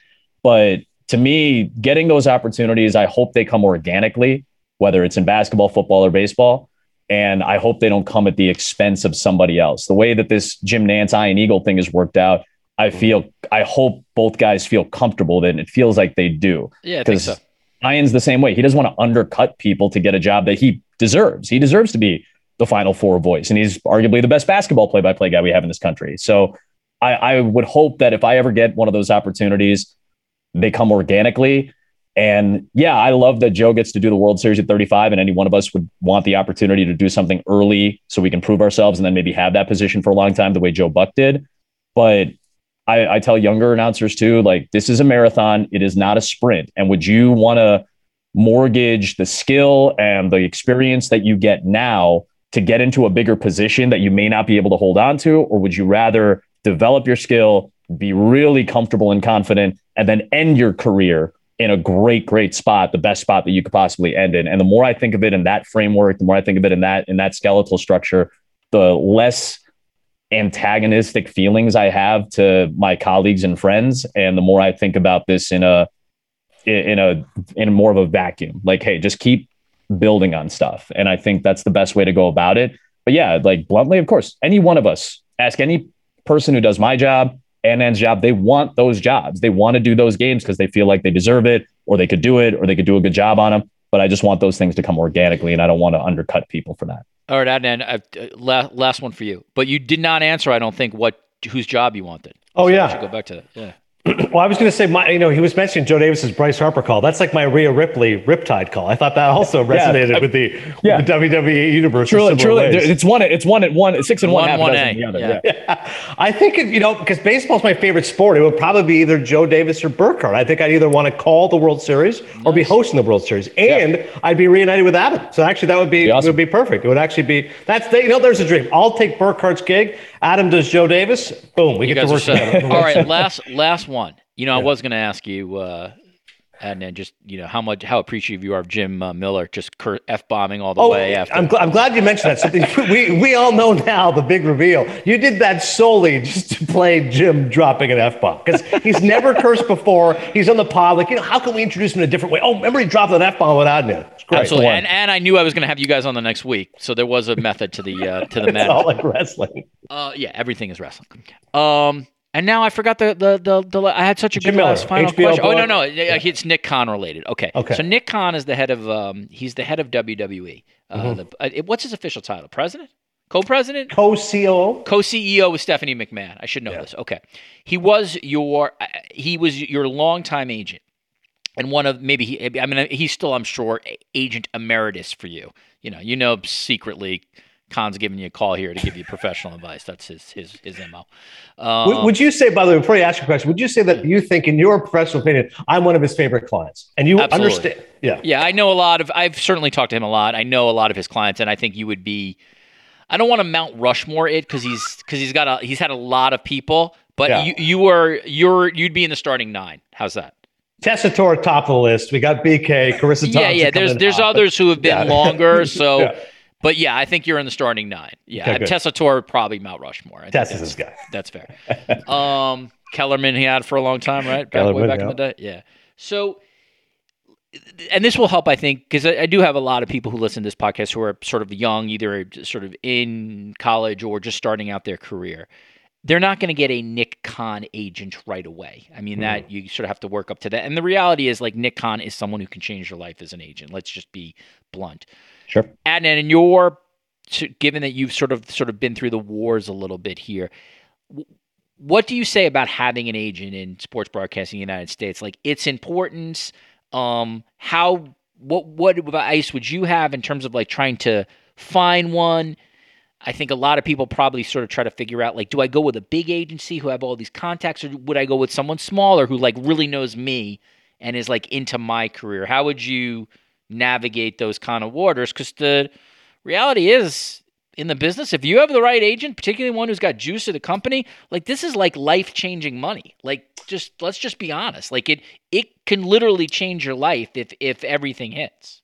but to me, getting those opportunities, I hope they come organically, whether it's in basketball, football, or baseball. And I hope they don't come at the expense of somebody else. The way that this Jim Nantz Ian Eagle thing has worked out, I mm-hmm. feel I hope both guys feel comfortable that it feels like they do. Yeah, because so. Ian's the same way. He doesn't want to undercut people to get a job that he deserves. He deserves to be the Final Four voice, and he's arguably the best basketball play-by-play guy we have in this country. So I, I would hope that if I ever get one of those opportunities, they come organically. And yeah, I love that Joe gets to do the World Series at 35, and any one of us would want the opportunity to do something early so we can prove ourselves and then maybe have that position for a long time, the way Joe Buck did. But I, I tell younger announcers too, like this is a marathon, it is not a sprint. And would you want to mortgage the skill and the experience that you get now to get into a bigger position that you may not be able to hold on to? Or would you rather develop your skill, be really comfortable and confident, and then end your career in a great, great spot, the best spot that you could possibly end in? And the more I think of it in that framework, the more I think of it in that in that skeletal structure, the less antagonistic feelings I have to my colleagues and friends, and the more I think about this in a in a in more of a vacuum. Like, hey, just keep building on stuff, and I think that's the best way to go about it. But yeah, like bluntly, of course, any one of us ask any person who does my job and Ann's job, they want those jobs. They want to do those games because they feel like they deserve it, or they could do it, or they could do a good job on them. But I just want those things to come organically, and I don't want to undercut people for that. All right, Adnan, uh, last, last one for you. But you did not answer, I don't think, what whose job you wanted. Oh so yeah, should go back to that. Yeah. (clears throat) well, I was going to say, my, you know, he was mentioning Joe Davis's Bryce Harper call. That's like my Rhea Ripley Riptide call. I thought that also resonated yeah, with, the, yeah. with the WWE universe. Truly, truly, it's one. It's one at one. Six and one, one half one a. The other. Yeah. yeah. (laughs) I think you know because baseball's my favorite sport. It would probably be either Joe Davis or Burkhardt. I think I'd either want to call the World Series nice. or be hosting the World Series, and yeah. I'd be reunited with Adam. So actually, that would be, be awesome. would be perfect. It would actually be that's the, you know there's a dream. I'll take Burkhardt's gig. Adam does Joe Davis. Boom, we you get to work together. All right, last last one. You know, yeah. I was going to ask you, uh, and then just you know how much how appreciative you are of Jim uh, Miller just f bombing all the oh, way after. I'm, gl- I'm glad you mentioned that. Something (laughs) we we all know now. The big reveal. You did that solely just to play Jim dropping an f bomb because he's never cursed before. He's on the pod. Like you know, how can we introduce him in a different way? Oh, remember he dropped an f bomb without me. Absolutely. And, and I knew I was going to have you guys on the next week, so there was a method to the uh, to the (laughs) madness. all like wrestling. Uh, yeah, everything is wrestling. Um. And now I forgot the the the, the I had such a Jim good Miller, last final HBO question. book. Oh no no, it's Nick Khan related. Okay. Okay. So Nick Khan is the head of um he's the head of WWE. Uh, Mm-hmm. the, uh, what's his official title? President? Co-president? Co-CEO. Co-CEO with Stephanie McMahon. I should know Yeah. this. Okay. He was your uh, he was your longtime agent. And one of maybe he I mean he's still I'm sure agent emeritus for you. You know, you know secretly Khan's giving you a call here to give you professional advice. That's his his his mo. Um, Would, would you say, by the way, before you ask your question, would you say that you think, in your professional opinion, I'm one of his favorite clients, and you Absolutely. understand? Yeah. Yeah, I know a lot of. I've certainly talked to him a lot. I know a lot of his clients, and I think you would be. I don't want to Mount Rushmore it because he's because he's got a he's had a lot of people, but Yeah. you you are you're you'd be in the starting nine. How's that? Tessitore top of the list. We got BK, Charissa Thompson. yeah, yeah. There's there's others who have been Yeah. longer. (laughs) So, Yeah. But yeah, I think you're in the starting nine. Yeah, Okay, good. Tessitore probably Mount Rushmore. I think Tess is that's- this guy. That's fair. (laughs) um, Kellerman he had for a long time, right? Back way back in yeah. the day. Yeah. So, and this will help, I think, because I, I do have a lot of people who listen to this podcast who are sort of young, either sort of in college or just starting out their career. They're not going to get a Nick Khan agent right away. I mean, that you sort of have to work up to that. And the reality is, like, Nick Khan is someone who can change your life as an agent. Let's just be blunt. Sure. And then in your, given that you've sort of sort of been through the wars a little bit here, what do you say about having an agent in sports broadcasting in the United States? Like its importance, um, how what what advice would you have in terms of like trying to find one? I think a lot of people probably sort of try to figure out like, do I go with a big agency who have all these contacts, or would I go with someone smaller who like really knows me and is like into my career? How would you navigate those kind of waters? Because the reality is, in the business, if you have the right agent, particularly one who's got juice at the company, like this is like life changing money. Like just let's just be honest. Like it it can literally change your life if if everything hits.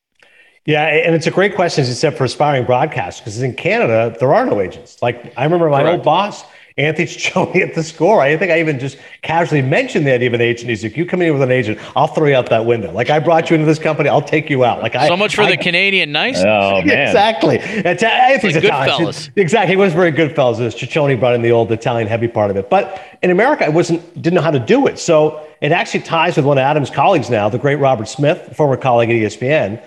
Yeah, and it's a great question, except for aspiring broadcasters, because in Canada, there are no agents. Like, I remember my Correct. old boss, Anthony Ciccone (laughs) at the score. I think I even just casually mentioned the idea of an agent. He's like, you come in with an agent, I'll throw you out that window. Like, I brought you into this company, I'll take you out. Like, I So much for I- the Canadian nice. Oh (laughs) man. Exactly. It's, Anthony's Like Italian. Goodfellas. Exactly. He was very good fellas. Ciccione brought in the old Italian heavy part of it. But in America, I wasn't didn't know how to do it. So it actually ties with one of Adam's colleagues now, the great Robert Smith, former colleague at ESPN.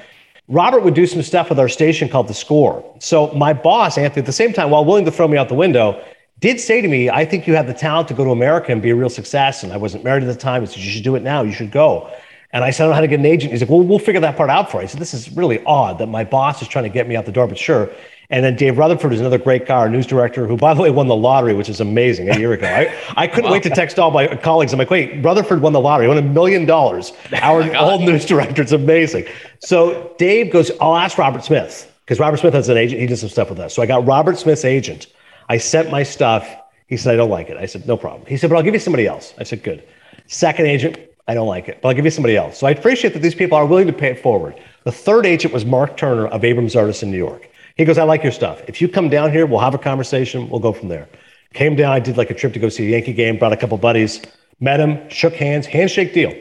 Robert would do some stuff with our station called The Score. So my boss, Anthony, at the same time, while willing to throw me out the window, did say to me, I think you have the talent to go to America and be a real success. And I wasn't married at the time. He said, You should do it now. You should go. And I said, I don't know how to get an agent. He's like, well, we'll figure that part out for you. I said, this is really odd that my boss is trying to get me out the door, but sure. And then Dave Rutherford is another great guy, our news director, who, by the way, won the lottery, which is amazing a year ago. I, I couldn't wait to text all my colleagues. I'm like, wait, Rutherford won the lottery, he won a million dollars. (laughs) Our old news director, it's amazing. So Dave goes, I'll ask Robert Smith, because Robert Smith has an agent. He did some stuff with us. So I got Robert Smith's agent. I sent my stuff. He said, I don't like it. I said, no problem. He said, but I'll give you somebody else. I said, good. Second agent, I don't like it, but I'll give you somebody else. So I appreciate that these people are willing to pay it forward. The third agent was Mark Turner of Abrams Artists in New York. He goes, I like your stuff. If you come down here, we'll have a conversation. We'll go from there. Came down, I did like a trip to go see a Yankee game, brought a couple buddies, met him, shook hands, handshake deal.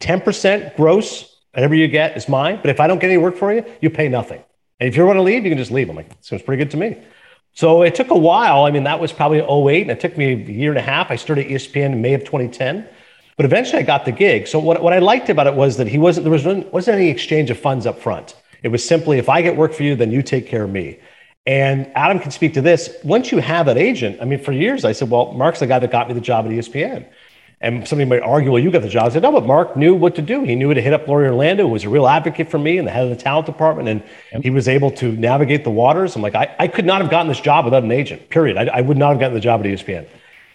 10% gross, whatever you get is mine. But if I don't get any work for you, you pay nothing. And if you want to leave, you can just leave. I'm like, seems pretty good to me. So it took a while. I mean, that was probably 08, and it took me a year and a half. I started ESPN in May of 2010. But eventually I got the gig. So what, what I liked about it was that he wasn't, there was, wasn't any exchange of funds up front. It was simply, if I get work for you, then you take care of me. And Adam can speak to this. Once you have that agent, I mean, for years I said, well, Mark's the guy that got me the job at ESPN. And somebody might argue, well, you got the job. I said, no, but Mark knew what to do. He knew to hit up Laurie Orlando, who was a real advocate for me and the head of the talent department. And yep. he was able to navigate the waters. I'm like, I, I could not have gotten this job without an agent, period. I, I would not have gotten the job at ESPN.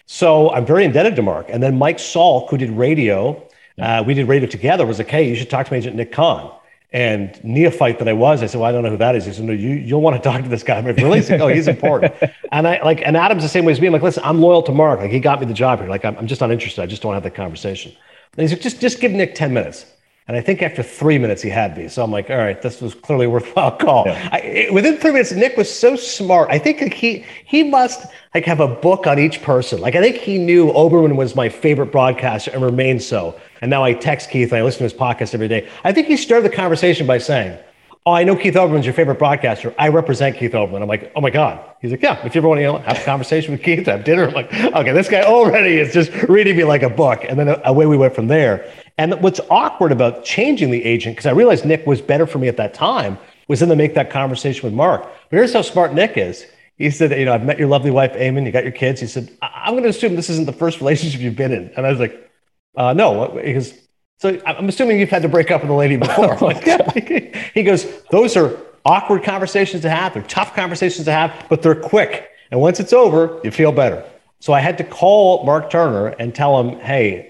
So I'm very indebted to Mark. And then Mike Salk, who did radio, uh, we did radio together, was like, hey, you should talk to my agent Nick Khan. And neophyte that I was, I said, "Well, I don't know who that is." He said, "No, you you'll want to talk to this guy." I'm like, really? Like, oh, he's important. (laughs) and I like, and Adam's the same way as me. I'm like, listen, I'm loyal to Mark. Like, he got me the job here. Like, I'm, I'm just not interested. I just don't have that conversation. And he's like, just just give Nick ten minutes. And I think after three minutes, he had me. So I'm like, all right, this was clearly a worthwhile call. Yeah. I, it, within three minutes, Nick was so smart. I think like, he he must like have a book on each person. Like I think he knew Olbermann was my favorite broadcaster and remains so. And now I text Keith and I listen to his podcast every day. I think he started the conversation by saying, Oh, I know Keith Olbermann's your favorite broadcaster. I represent Keith Olbermann." I'm like, oh my God. He's like, yeah, if you ever want to have a conversation with Keith, have dinner. I'm like, okay, this guy already is just reading me like a book. And then away we went from there. And what's awkward about changing the agent, because I realized Nick was better for me at that time, was then to make that conversation with Mark. But here's how smart Nick is. He said, you know, I've met your lovely wife, Eamon. You got your kids. He said, I'm going to assume this isn't the first relationship you've been in. And I was like, uh, no. Because so I'm assuming you've had to break up with a lady before. (laughs) oh (laughs) (laughs) he goes, those are awkward conversations to have. They're tough conversations to have, but they're quick. And once it's over, you feel better. So I had to call Mark Turner and tell him, hey,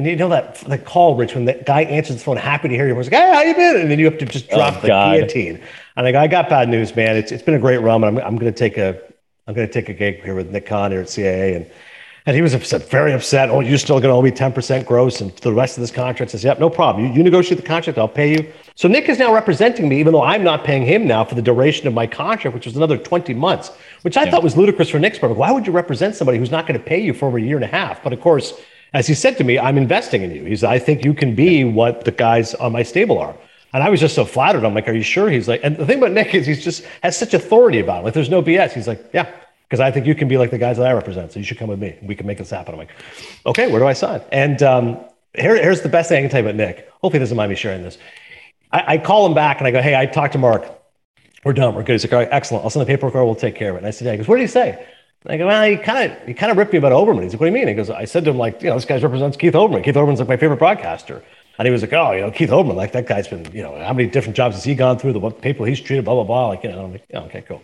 and you know that the call, Rich, when the guy answers the phone, happy to hear you. He's like, hey, how you been? And then you have to just oh, drop oh, the God. guillotine. And I go, I got bad news, man. It's, it's been a great run. I'm, I'm going to take a I'm going to take a gig here with Nick Khan here at CAA. And and he was upset, very upset. Oh, you're still going to owe me 10% gross. And the rest of this contract says, yep, no problem. You, you negotiate the contract, I'll pay you. So Nick is now representing me, even though I'm not paying him now for the duration of my contract, which was another 20 months, which I yeah. thought was ludicrous for Nick's part. Why would you represent somebody who's not going to pay you for over a year and a half? But of course, as he said to me, I'm investing in you. He's, I think you can be what the guys on my stable are. And I was just so flattered. I'm like, are you sure? He's like, and the thing about Nick is he's just has such authority about it. Like, there's no BS. He's like, yeah, because I think you can be like the guys that I represent. So you should come with me. We can make this happen. I'm like, okay, where do I sign? And um, here, here's the best thing I can tell you about Nick. Hopefully, he doesn't mind me sharing this. I, I, call him back and I go, hey, I talked to Mark. We're done. We're good. He's like, all right, excellent. I'll send the paperwork over. We'll take care of it. And I said, yeah. He goes, what did he say? I go, well, he kind of he kind of ripped me about Olbermann. He's like, what do you mean? He goes, I said to him, like, you know, this guy represents Keith Olbermann. Keith Olbermann's like my favorite broadcaster. And he was like, oh, you know, Keith Olbermann, like that guy's been, you know, how many different jobs has he gone through? The people he's treated, blah blah blah. Like, you know, I'm like, oh, okay, cool.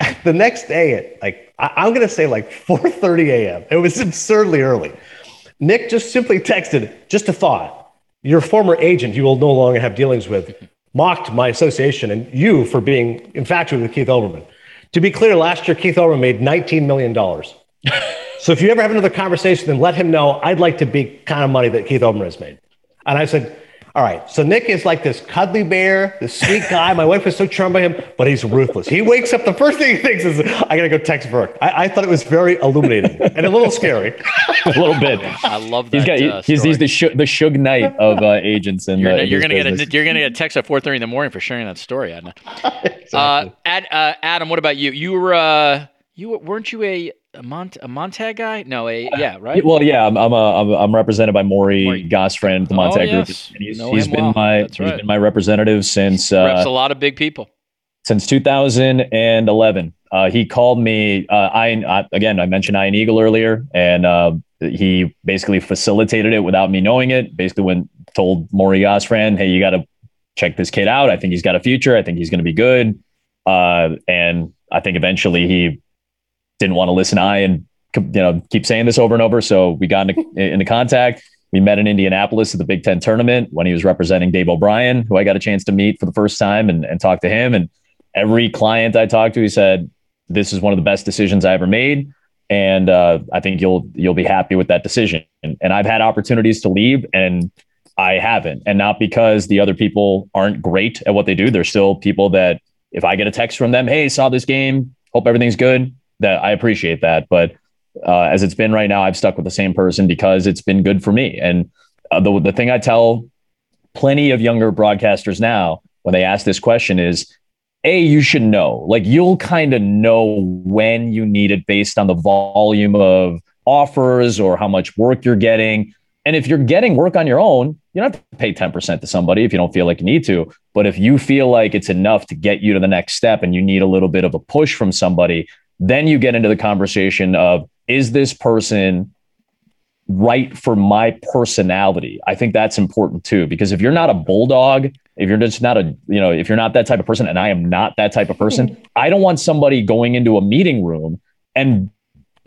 (laughs) the next day at like I, am gonna say like (laughs) 4:30 a.m. It was absurdly early. Nick just simply texted, just a thought. Your former agent, you will no longer have dealings with, mocked my association and you for being infatuated with Keith Olbermann. To be clear, last year Keith Olbermann made 19 million dollars. (laughs) so if you ever have another conversation, then let him know I'd like to be kind of money that Keith Olbermann has made. And I said, all right. So Nick is like this cuddly bear, this sweet (laughs) guy. My wife is so charmed by him, but he's ruthless. He wakes up, the first thing he thinks is, I got to go text Virk. I, I, thought it was very illuminating and a little scary. (laughs) a little bit. I love that. He's, got, uh, he's, he's, the, sh- the Suge Knight of uh, agents. And you're, you're going to get a you're going to get a text at 4:30 in the morning for sharing that story, Adna. (laughs) exactly. uh, Ad, uh, Adam, what about you? You were uh, you weren't you a a, Mont- a Montag guy? No, a yeah, right. Well, yeah, I'm I'm, a, I'm, I'm represented by Maury, Maury. The Montag oh, group. Yes. And he's, he's been well. my right. he's been my representative since uh, reps a lot of big people since 2011. Uh, he called me. Uh, I again, I mentioned Ian Eagle earlier, and uh, he basically facilitated it without me knowing it. Basically, when told Maury Gostfrand, hey, you got to check this kid out. I think he's got a future. I think he's going to be good. Uh, and I think eventually he didn't want to listen I and you know keep saying this over and over. So we got into, (laughs) into contact. We met in Indianapolis at the Big Ten tournament when he was representing Dave O'Brien, who I got a chance to meet for the first time and, and talk to him. And every client I talked to, he said, "This is one of the best decisions I ever made." and uh, I think you'll you'll be happy with that decision. And, and, I've had opportunities to leave, and I haven't, and not because the other people aren't great at what they do. There's still people that if I get a text from them, "Hey, saw this game, hope everything's good," that I appreciate that. But uh, as it's been right now, I've stuck with the same person because it's been good for me. And uh, the the thing I tell plenty of younger broadcasters now when they ask this question is a you should know like you'll kind of know when you need it based on the volume of offers or how much work you're getting and if you're getting work on your own you don't have to pay 10% to somebody if you don't feel like you need to but if you feel like it's enough to get you to the next step and you need a little bit of a push from somebody then you get into the conversation of is this person right for my personality? I think that's important too because if you're not a bulldog if you're just not a you know if you're not that type of person and i am not that type of person (laughs) i don't want somebody going into a meeting room and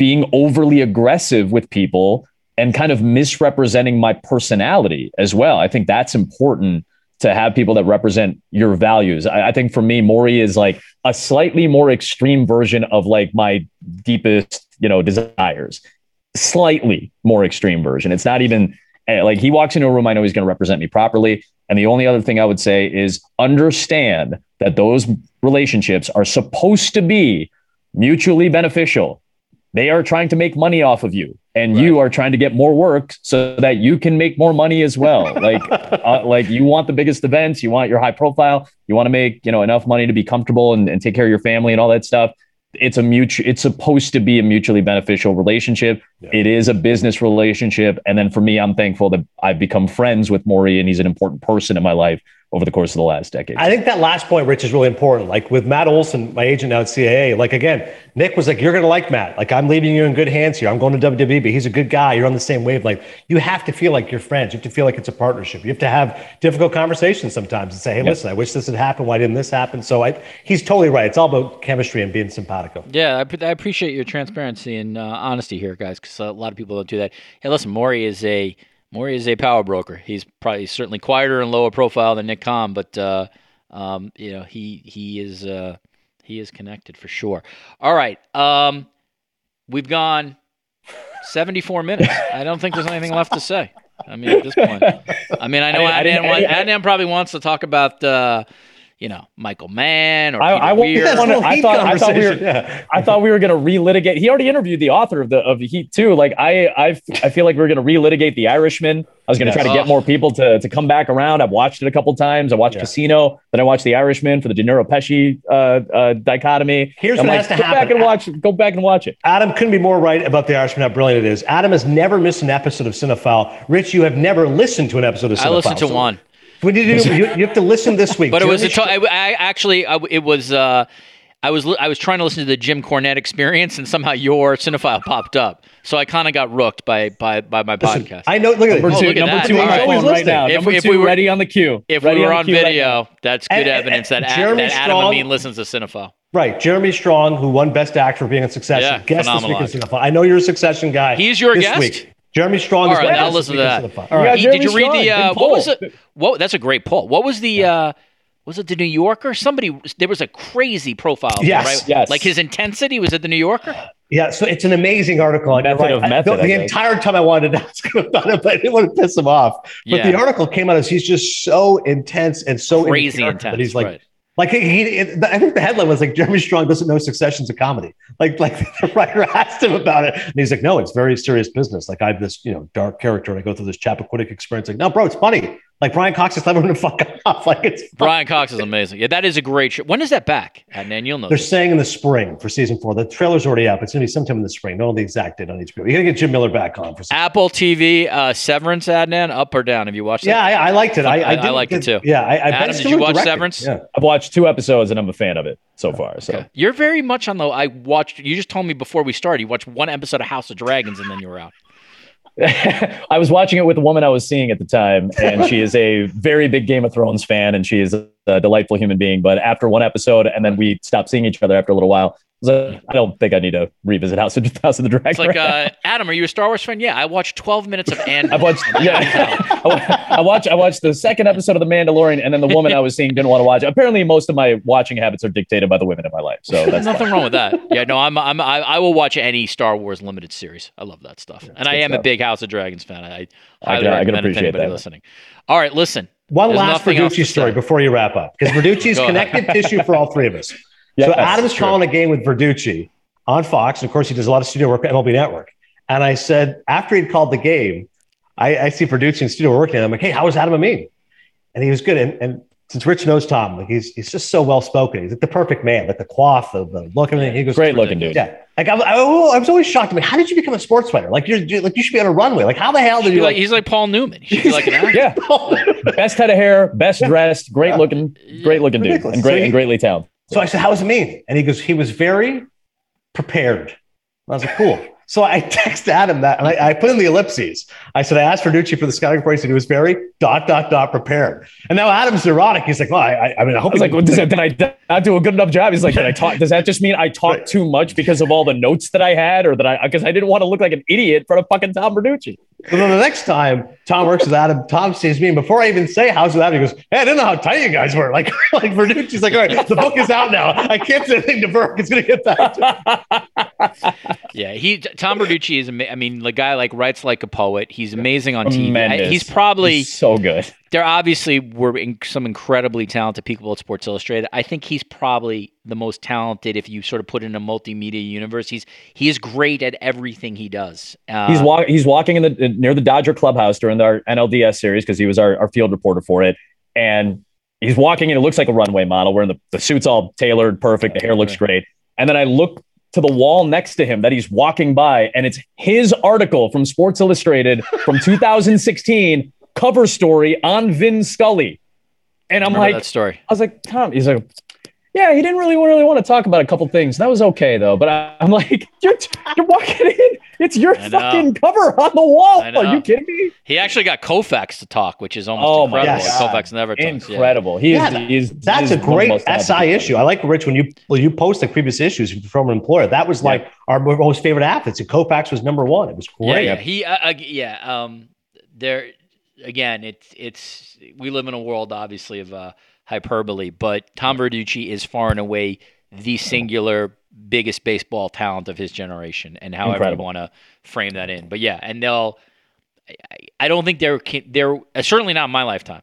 being overly aggressive with people and kind of misrepresenting my personality as well. I think that's important to have people that represent your values. I, I think for me maury is like a slightly more extreme version of like my deepest you know desires. Slightly more extreme version. It's not even eh, like he walks into a room i know he's going to represent me properly. And the only other thing I would say is understand that those relationships are supposed to be mutually beneficial. They are trying to make money off of you, and right. you are trying to get more work so that you can make more money as well. Like, (laughs) uh, like you want the biggest events, you want your high profile, you want to make you know enough money to be comfortable and, and take care of your family and all that stuff it's a mutual it's supposed to be a mutually beneficial relationship yeah. it is a business relationship and then for me i'm thankful that i've become friends with maury and he's an important person in my life over the course of the last decade. I think that last point, Rich, is really important. Like with Matt Olson, my agent now at CAA, like again, Nick was like, You're going to like Matt. Like, I'm leaving you in good hands here. I'm going to WWE, but he's a good guy. You're on the same wave. Like, you have to feel like you're friends. You have to feel like it's a partnership. You have to have difficult conversations sometimes and say, Hey, yep. listen, I wish this had happened. Why didn't this happen? So I, he's totally right. It's all about chemistry and being simpatico. Yeah, I, I appreciate your transparency and uh, honesty here, guys, because a lot of people don't do that. Hey, listen, Maury is a Maury is a power broker. He's probably certainly quieter and lower profile than Nick Khan, but uh, um, you know he he is uh, he is connected for sure. All right, um, we've gone 74 minutes. I don't think there's anything left to say. I mean, at this point, I mean, I know I Adnan, Adnan probably wants to talk about. Uh, you know, Michael Mann or I, I, Weir. (laughs) I, thought, I thought we were, yeah. I thought we were going to relitigate. He already interviewed the author of the of the Heat too. Like I, I, I feel like we are going to relitigate the Irishman. I was going to yes. try to get more people to to come back around. I've watched it a couple times. I watched yeah. Casino, then I watched the Irishman for the De Niro Pesci uh, uh, dichotomy. Here's I'm what like, has to go happen. back and watch. Go back and watch it. Adam couldn't be more right about the Irishman. How brilliant it is. Adam has never missed an episode of Cinephile. Rich, you have never listened to an episode of Cinephile. I listened to so one. What did you do? You, you have to listen this week. But it was a t- I, I actually I, actually, it was uh, I was I was trying to listen to the Jim Cornette experience, and somehow your cinephile popped up. So I kind of got rooked by by by my Listen, podcast. I know. Look at number two. Oh, look number two on right. phone right now. If, number if two, we were ready on the queue. If ready we were on, on video, right that's good and, evidence and, that, Jeremy that Adam Strong, Amin listens to cinephile. Right, Jeremy Strong, who won Best Actor for being in Succession. Yeah, guest this week in Cinephile. I know you're a Succession guy. He's your this guest. Week. Jeremy Strong All is right, I'll listen to that. All right. Did you read the uh, what was it? What that's a great poll. What was the uh, was it the New Yorker? Somebody there was a crazy profile. Yes, right? yes. Like his intensity was it the New Yorker? Yeah, so it's an amazing article. Method right. of method, I, the, the entire time I wanted to (laughs) ask him about it, but I didn't want to piss him off. But yeah. the article came out as he's just so intense and so crazy intense. That he's like, right. Like he, I think the headline was like Jeremy Strong doesn't know Succession's a comedy. Like, like (laughs) the writer asked him about it, and he's like, "No, it's very serious business. Like I have this, you know, dark character, and I go through this Chappaquiddick experience. Like, no, bro, it's funny. Like Brian Cox is never going to fuck off. Like it's Brian Cox is amazing. Yeah, that is a great show. When is that back? And you'll know. They're this. saying in the spring for season four. The trailer's already up. It's going to be sometime in the spring. Don't know the exact date on HBO. You got to get Jim Miller back on for season. Apple TV. Uh, Severance, Adnan, up or down? Have you watched? That? Yeah, I, I, liked it. I, I, I liked it too. Yeah, I, I Adam, did you watch Severance? Yeah. I've watched two episodes and I'm a fan of it so far. So okay. you're very much on the. I watched. You just told me before we started. You watched one episode of House of Dragons and then you were out. (laughs) I was watching it with a woman I was seeing at the time, and she is a very big Game of Thrones fan, and she is a delightful human being. But after one episode, and then we stopped seeing each other after a little while, so I don't think I need to revisit House of (laughs) House of the Dragon. It's like, uh, (laughs) Adam, are you a Star Wars fan? Yeah, I watched 12 minutes of (laughs) Andor. I've watched, yeah, I watched, I watched the second episode of The Mandalorian, and then the woman I was seeing didn't want to watch. Apparently, most of my watching habits are dictated by the women in my life. So that's nothing fine. wrong with that. Yeah, no, I'm, I'm I, I will watch any Star Wars limited series. I love that stuff, and I am a big House of Dragons fan. I, I I highly can- I can recommend appreciate anybody that. listening. All right, listen. One There's last Verducci story before you wrap up, because (laughs) Verducci is connective tissue for all three of us. (laughs) so Yes, Adam's true. calling a game with Verducci on Fox, and of course he does a lot of studio work at MLB Network. And I said after he'd called the game, I, I see Verducci in studio working, and I'm like, "Hey, how was Adam Amin?" And he was good. And, and since Rich knows Tom, like he's he's just so well spoken. He's like the perfect man, like the quaff, the, the look, everything. He goes, Great looking dude. Yeah, like I, I, I was always shocked. I mean, how did you become a sports writer? Like you're you're- like you should be on a runway. Like how the hell did you like, like? he's like Paul Newman. He should like an (laughs) actor. Yeah, (laughs) best head of hair, best dressed, great looking, great looking dude, Ridiculous. and So great he- and greatly talented. So I said, "How was it mean?" And he goes, "He was very prepared." I was like, "Cool." So I (laughs) texted Adam that, and I, I put in the ellipses. I said, "I asked Verducci for the scouting report. He said he was very dot dot dot prepared." And now Adam's neurotic. He's like, "Well, I, I, I mean, I I hope was like, well, does that, did I not do a good enough job? He's like, did I talk? Does that just mean I talked Right. too much because of all the notes that I had, or that I because I didn't want to look like an idiot in front of fucking Tom Verducci? So then the next time Tom works with Adam, Tom sees me, and before I even say how's it Adam, he goes, "Hey, I didn't know how tight you guys were." Like, (laughs) like Verducci's like, "All right, the book is out now. I can't say anything to Virk. It's going to get back." To (laughs) Yeah, he Tom Verducci is. ama- I mean, the guy like writes like a poet. He's amazing on TV. I- Tremendous. He's probably He's so good. There. Obviously, were in, some incredibly talented people at Sports Illustrated. I think he's probably the most talented if you sort of put in a multimedia universe. He's he is great at everything he does. Uh, He's walk, he's walking in the near the Dodger clubhouse during our NLDS series because he was our, our field reporter for it, and he's walking in. It looks like a runway model, wearing the, the suit's all tailored, perfect. The hair looks great, and then I look to the wall next to him that he's walking by, and it's his article from Sports Illustrated from (laughs) 2016 cover story on Vin Scully, and I'm like, that story. I was like, Tom, he's like, yeah, he didn't really really want to talk about a couple things. That was okay though. But I, I'm like, (laughs) you're you're walking in. It's your fucking cover on the wall. Are you kidding me? He actually got Koufax to talk, which is almost Oh my incredible. God. Koufax never talks. yeah. Incredible. He is. Yeah, he is That's he a is one great most SI issue. I like Rich when you when you post like previous issues from an employer. That was like our most favorite athletes. And Koufax was number one. It was Yeah, great. yeah. He, uh, uh, yeah. Um, there again. It's it's we live in a world obviously of uh, hyperbole, but Tom Verducci is far and away the singular biggest baseball talent of his generation, and however Incredible. you want to frame that in. But yeah, and they'll. I, I don't think there can there uh, certainly not in my lifetime.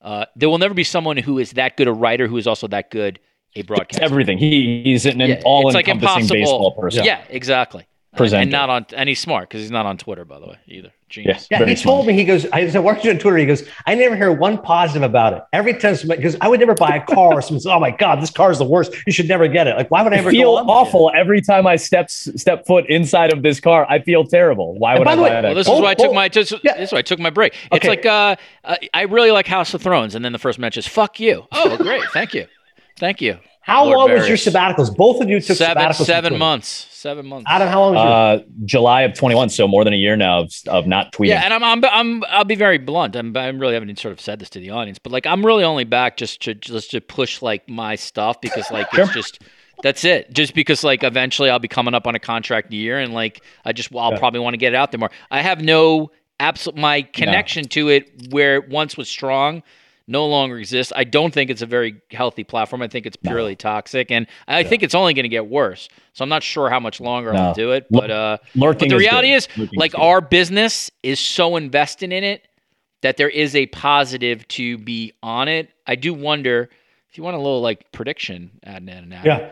Uh, there will never be someone who is that good a writer who is also that good a It's broadcaster. everything. He he's an, Yeah, all it's like baseball person. Yeah, exactly. And, Presenter. and not on and he's smart because he's not on Twitter by the way either. Genius. Yeah, Very he told me, he goes, I said, watching on Twitter, he goes, I never hear one positive about it. Every time somebody, because I would never buy a car or someone says, oh my God, this car is the worst. You should never get it. Like, why would I I ever feel go on? awful every time I step step foot inside of this car. I feel terrible. Why And would by I the buy way- that? Well, this car? is why I took oh, my just, yeah. this is why I took my break. It's Okay. like uh, uh, I really like House of Thrones, and then the first match is "fuck you." (laughs) Oh, great, thank you, thank you. How Lord long was your Varys. sabbaticals? Both of you took Seven sabbaticals. seven months, seven months. Adam, how long was yours? uh, July of 21, so more than a year now of, of not tweeting. Yeah, and I'm, I'm, I'm, I'll be very blunt. I'm, I'm really haven't sort of said this to the audience, but like, I'm really only back just to just to push like my stuff because like it's just that's it. Just because like eventually I'll be coming up on a contract year, and like I just I'll probably want to get it out there more. I have no absolute my connection to it where it once was strong. No longer exists. I don't think it's a very healthy platform. I think it's purely toxic, and I think it's only going to get worse. So I'm not sure how much longer I'll No. do it. But uh, lurking but the reality good. is, like is our business is so invested in it that there is a positive to be on it. I do wonder if you want a little like prediction, Adnan and Adam. yeah.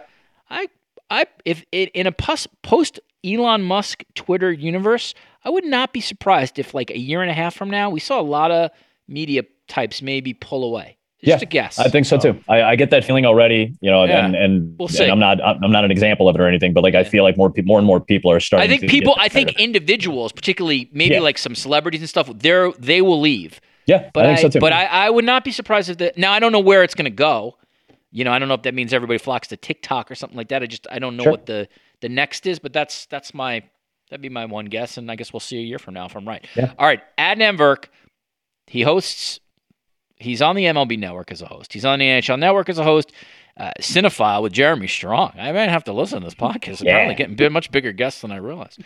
I, I, if it in a pos- post Elon Musk Twitter universe, I would not be surprised if like a year and a half from now we saw a lot of media types maybe pull away. Just Yeah, a guess. I think so too. I, I get that feeling already, you know, Yeah. and and, We'll see. and I'm not I'm not an example of it or anything, but like I feel like more people, more and more people are starting. I think to people. I think individuals, particularly maybe Yeah. like some celebrities and stuff, they're they will leave. yeah, But I I, so too. but I, I would not be surprised if the now I don't know where it's going to go. You know, I don't know if that means everybody flocks to TikTok or something like that. I just I don't know Sure. what the the next is, but that's that's my That'd be my one guess, and I guess we'll see a year from now if I'm right. Yeah. All right, Adnan Virk, he hosts. He's on the MLB Network as a host. He's on the NHL Network as a host. Uh, Cinephile with Jeremy Strong. I might have to listen to this podcast. Apparently, Yeah. getting much bigger guests than I realized.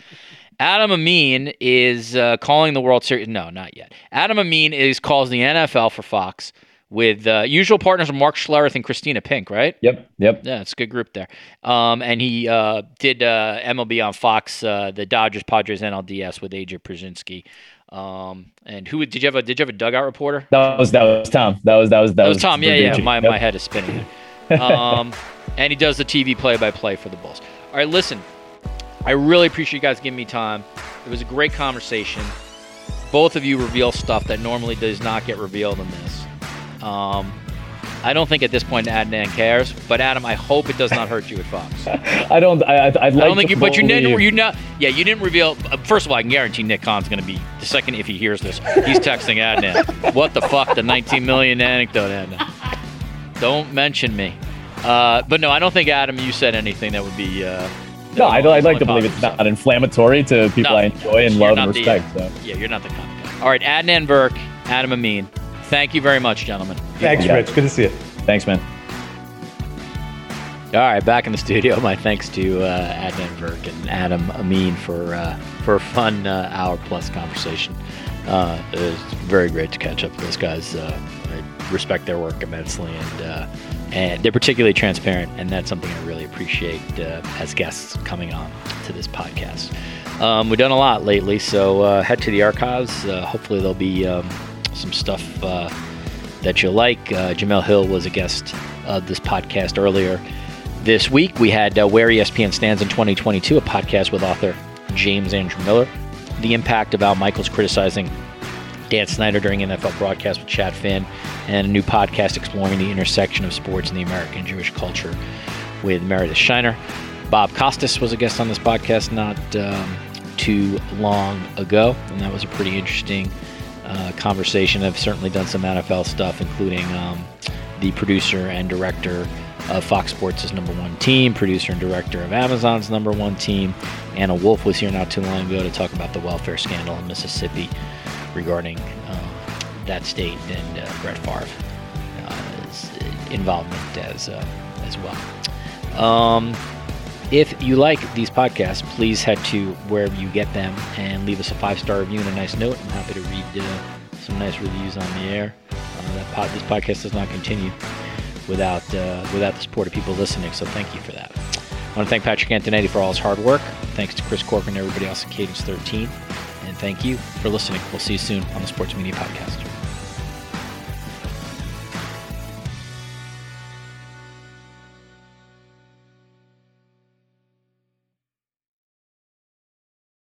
Adam Amin is uh, calling the World Series. No, not yet. Adam Amin is calls the NFL for Fox with uh, usual partners of Mark Schlereth and Kristina Pink, right? Yep. Yep. Yeah, it's a good group there. Um, and he uh, did uh, MLB on Fox, uh, the Dodgers Padres NLDS with AJ Pierzynski. Um, and who did you have a did you have a dugout reporter? That was that was Tom. That was that was that, That was Tom. Yeah, yeah. My, Yep. my head is spinning. (laughs) Um, and he does the TV play by play for the Bulls. All right, listen. I really appreciate you guys giving me time. It was a great conversation. Both of you reveal stuff that normally does not get revealed in this. Um, I don't think at this point Adnan cares, but Adam, I hope it does not hurt you at Fox. (laughs) I don't. I, I'd like I don't think to you, but you didn't. You not. Yeah, you didn't reveal. Uh, first of all, I can guarantee Nick Khan's going to be the second if he hears this. He's texting Adnan. (laughs) what the fuck? The 19 million anecdote, Adnan. Don't mention me. Uh, but no, I don't think Adam. You said anything that would be. Uh, No, I'd, I'd like to believe it's not inflammatory to people No, I enjoy and love and respect. uh, so. Yeah, you're not the kind of guy. All right, Adnan Virk, Adam Amin. Thank you very much, gentlemen. Thanks, Yeah. Rich. Good to see you. Thanks, man. All right, back in the (laughs) studio. My thanks to uh, Adnan Virk and Adam Amin for uh, for a fun uh, hour plus conversation. Uh, it was very great to catch up with those guys. Uh, I respect their work immensely, and uh, and they're particularly transparent, and that's something I really appreciate uh, as guests coming on to this podcast. Um, we've done a lot lately, so uh, head to the archives. Uh, hopefully, there'll be um, some stuff uh, that you'll like. Uh, Jemele Hill was a guest of this podcast earlier this week. We had uh, Where ESPN Stands in 2022, a podcast with author James Andrew Miller. The impact of Al Michaels criticizing Dan Snyder during NFL broadcast with Chad Finn, and a new podcast exploring the intersection of sports and the American Jewish culture with Meredith Shiner. Bob Costas was a guest on this podcast not um, too long ago, and that was a pretty interesting uh, conversation. I've certainly done some NFL stuff, including um, the producer and director of Fox Sports' number one team, producer and director of Amazon's number one team. Anna Wolfe was here not too long ago to talk about the welfare scandal in Mississippi regarding um, that state and uh, Brett Favre's uh, involvement as uh, as well. Um, if you like these podcasts, please head to wherever you get them and leave us a five star review and a nice note. I'm happy to read uh, some nice reviews on the air. Uh, pod, this podcast does not continue without uh, without the support of people listening. So thank you for that. I want to thank Patrick Antonetti for all his hard work. Thanks to Chris Corcoran and everybody else at Cadence 13. And thank you for listening. We'll see you soon on the Sports Media Podcast.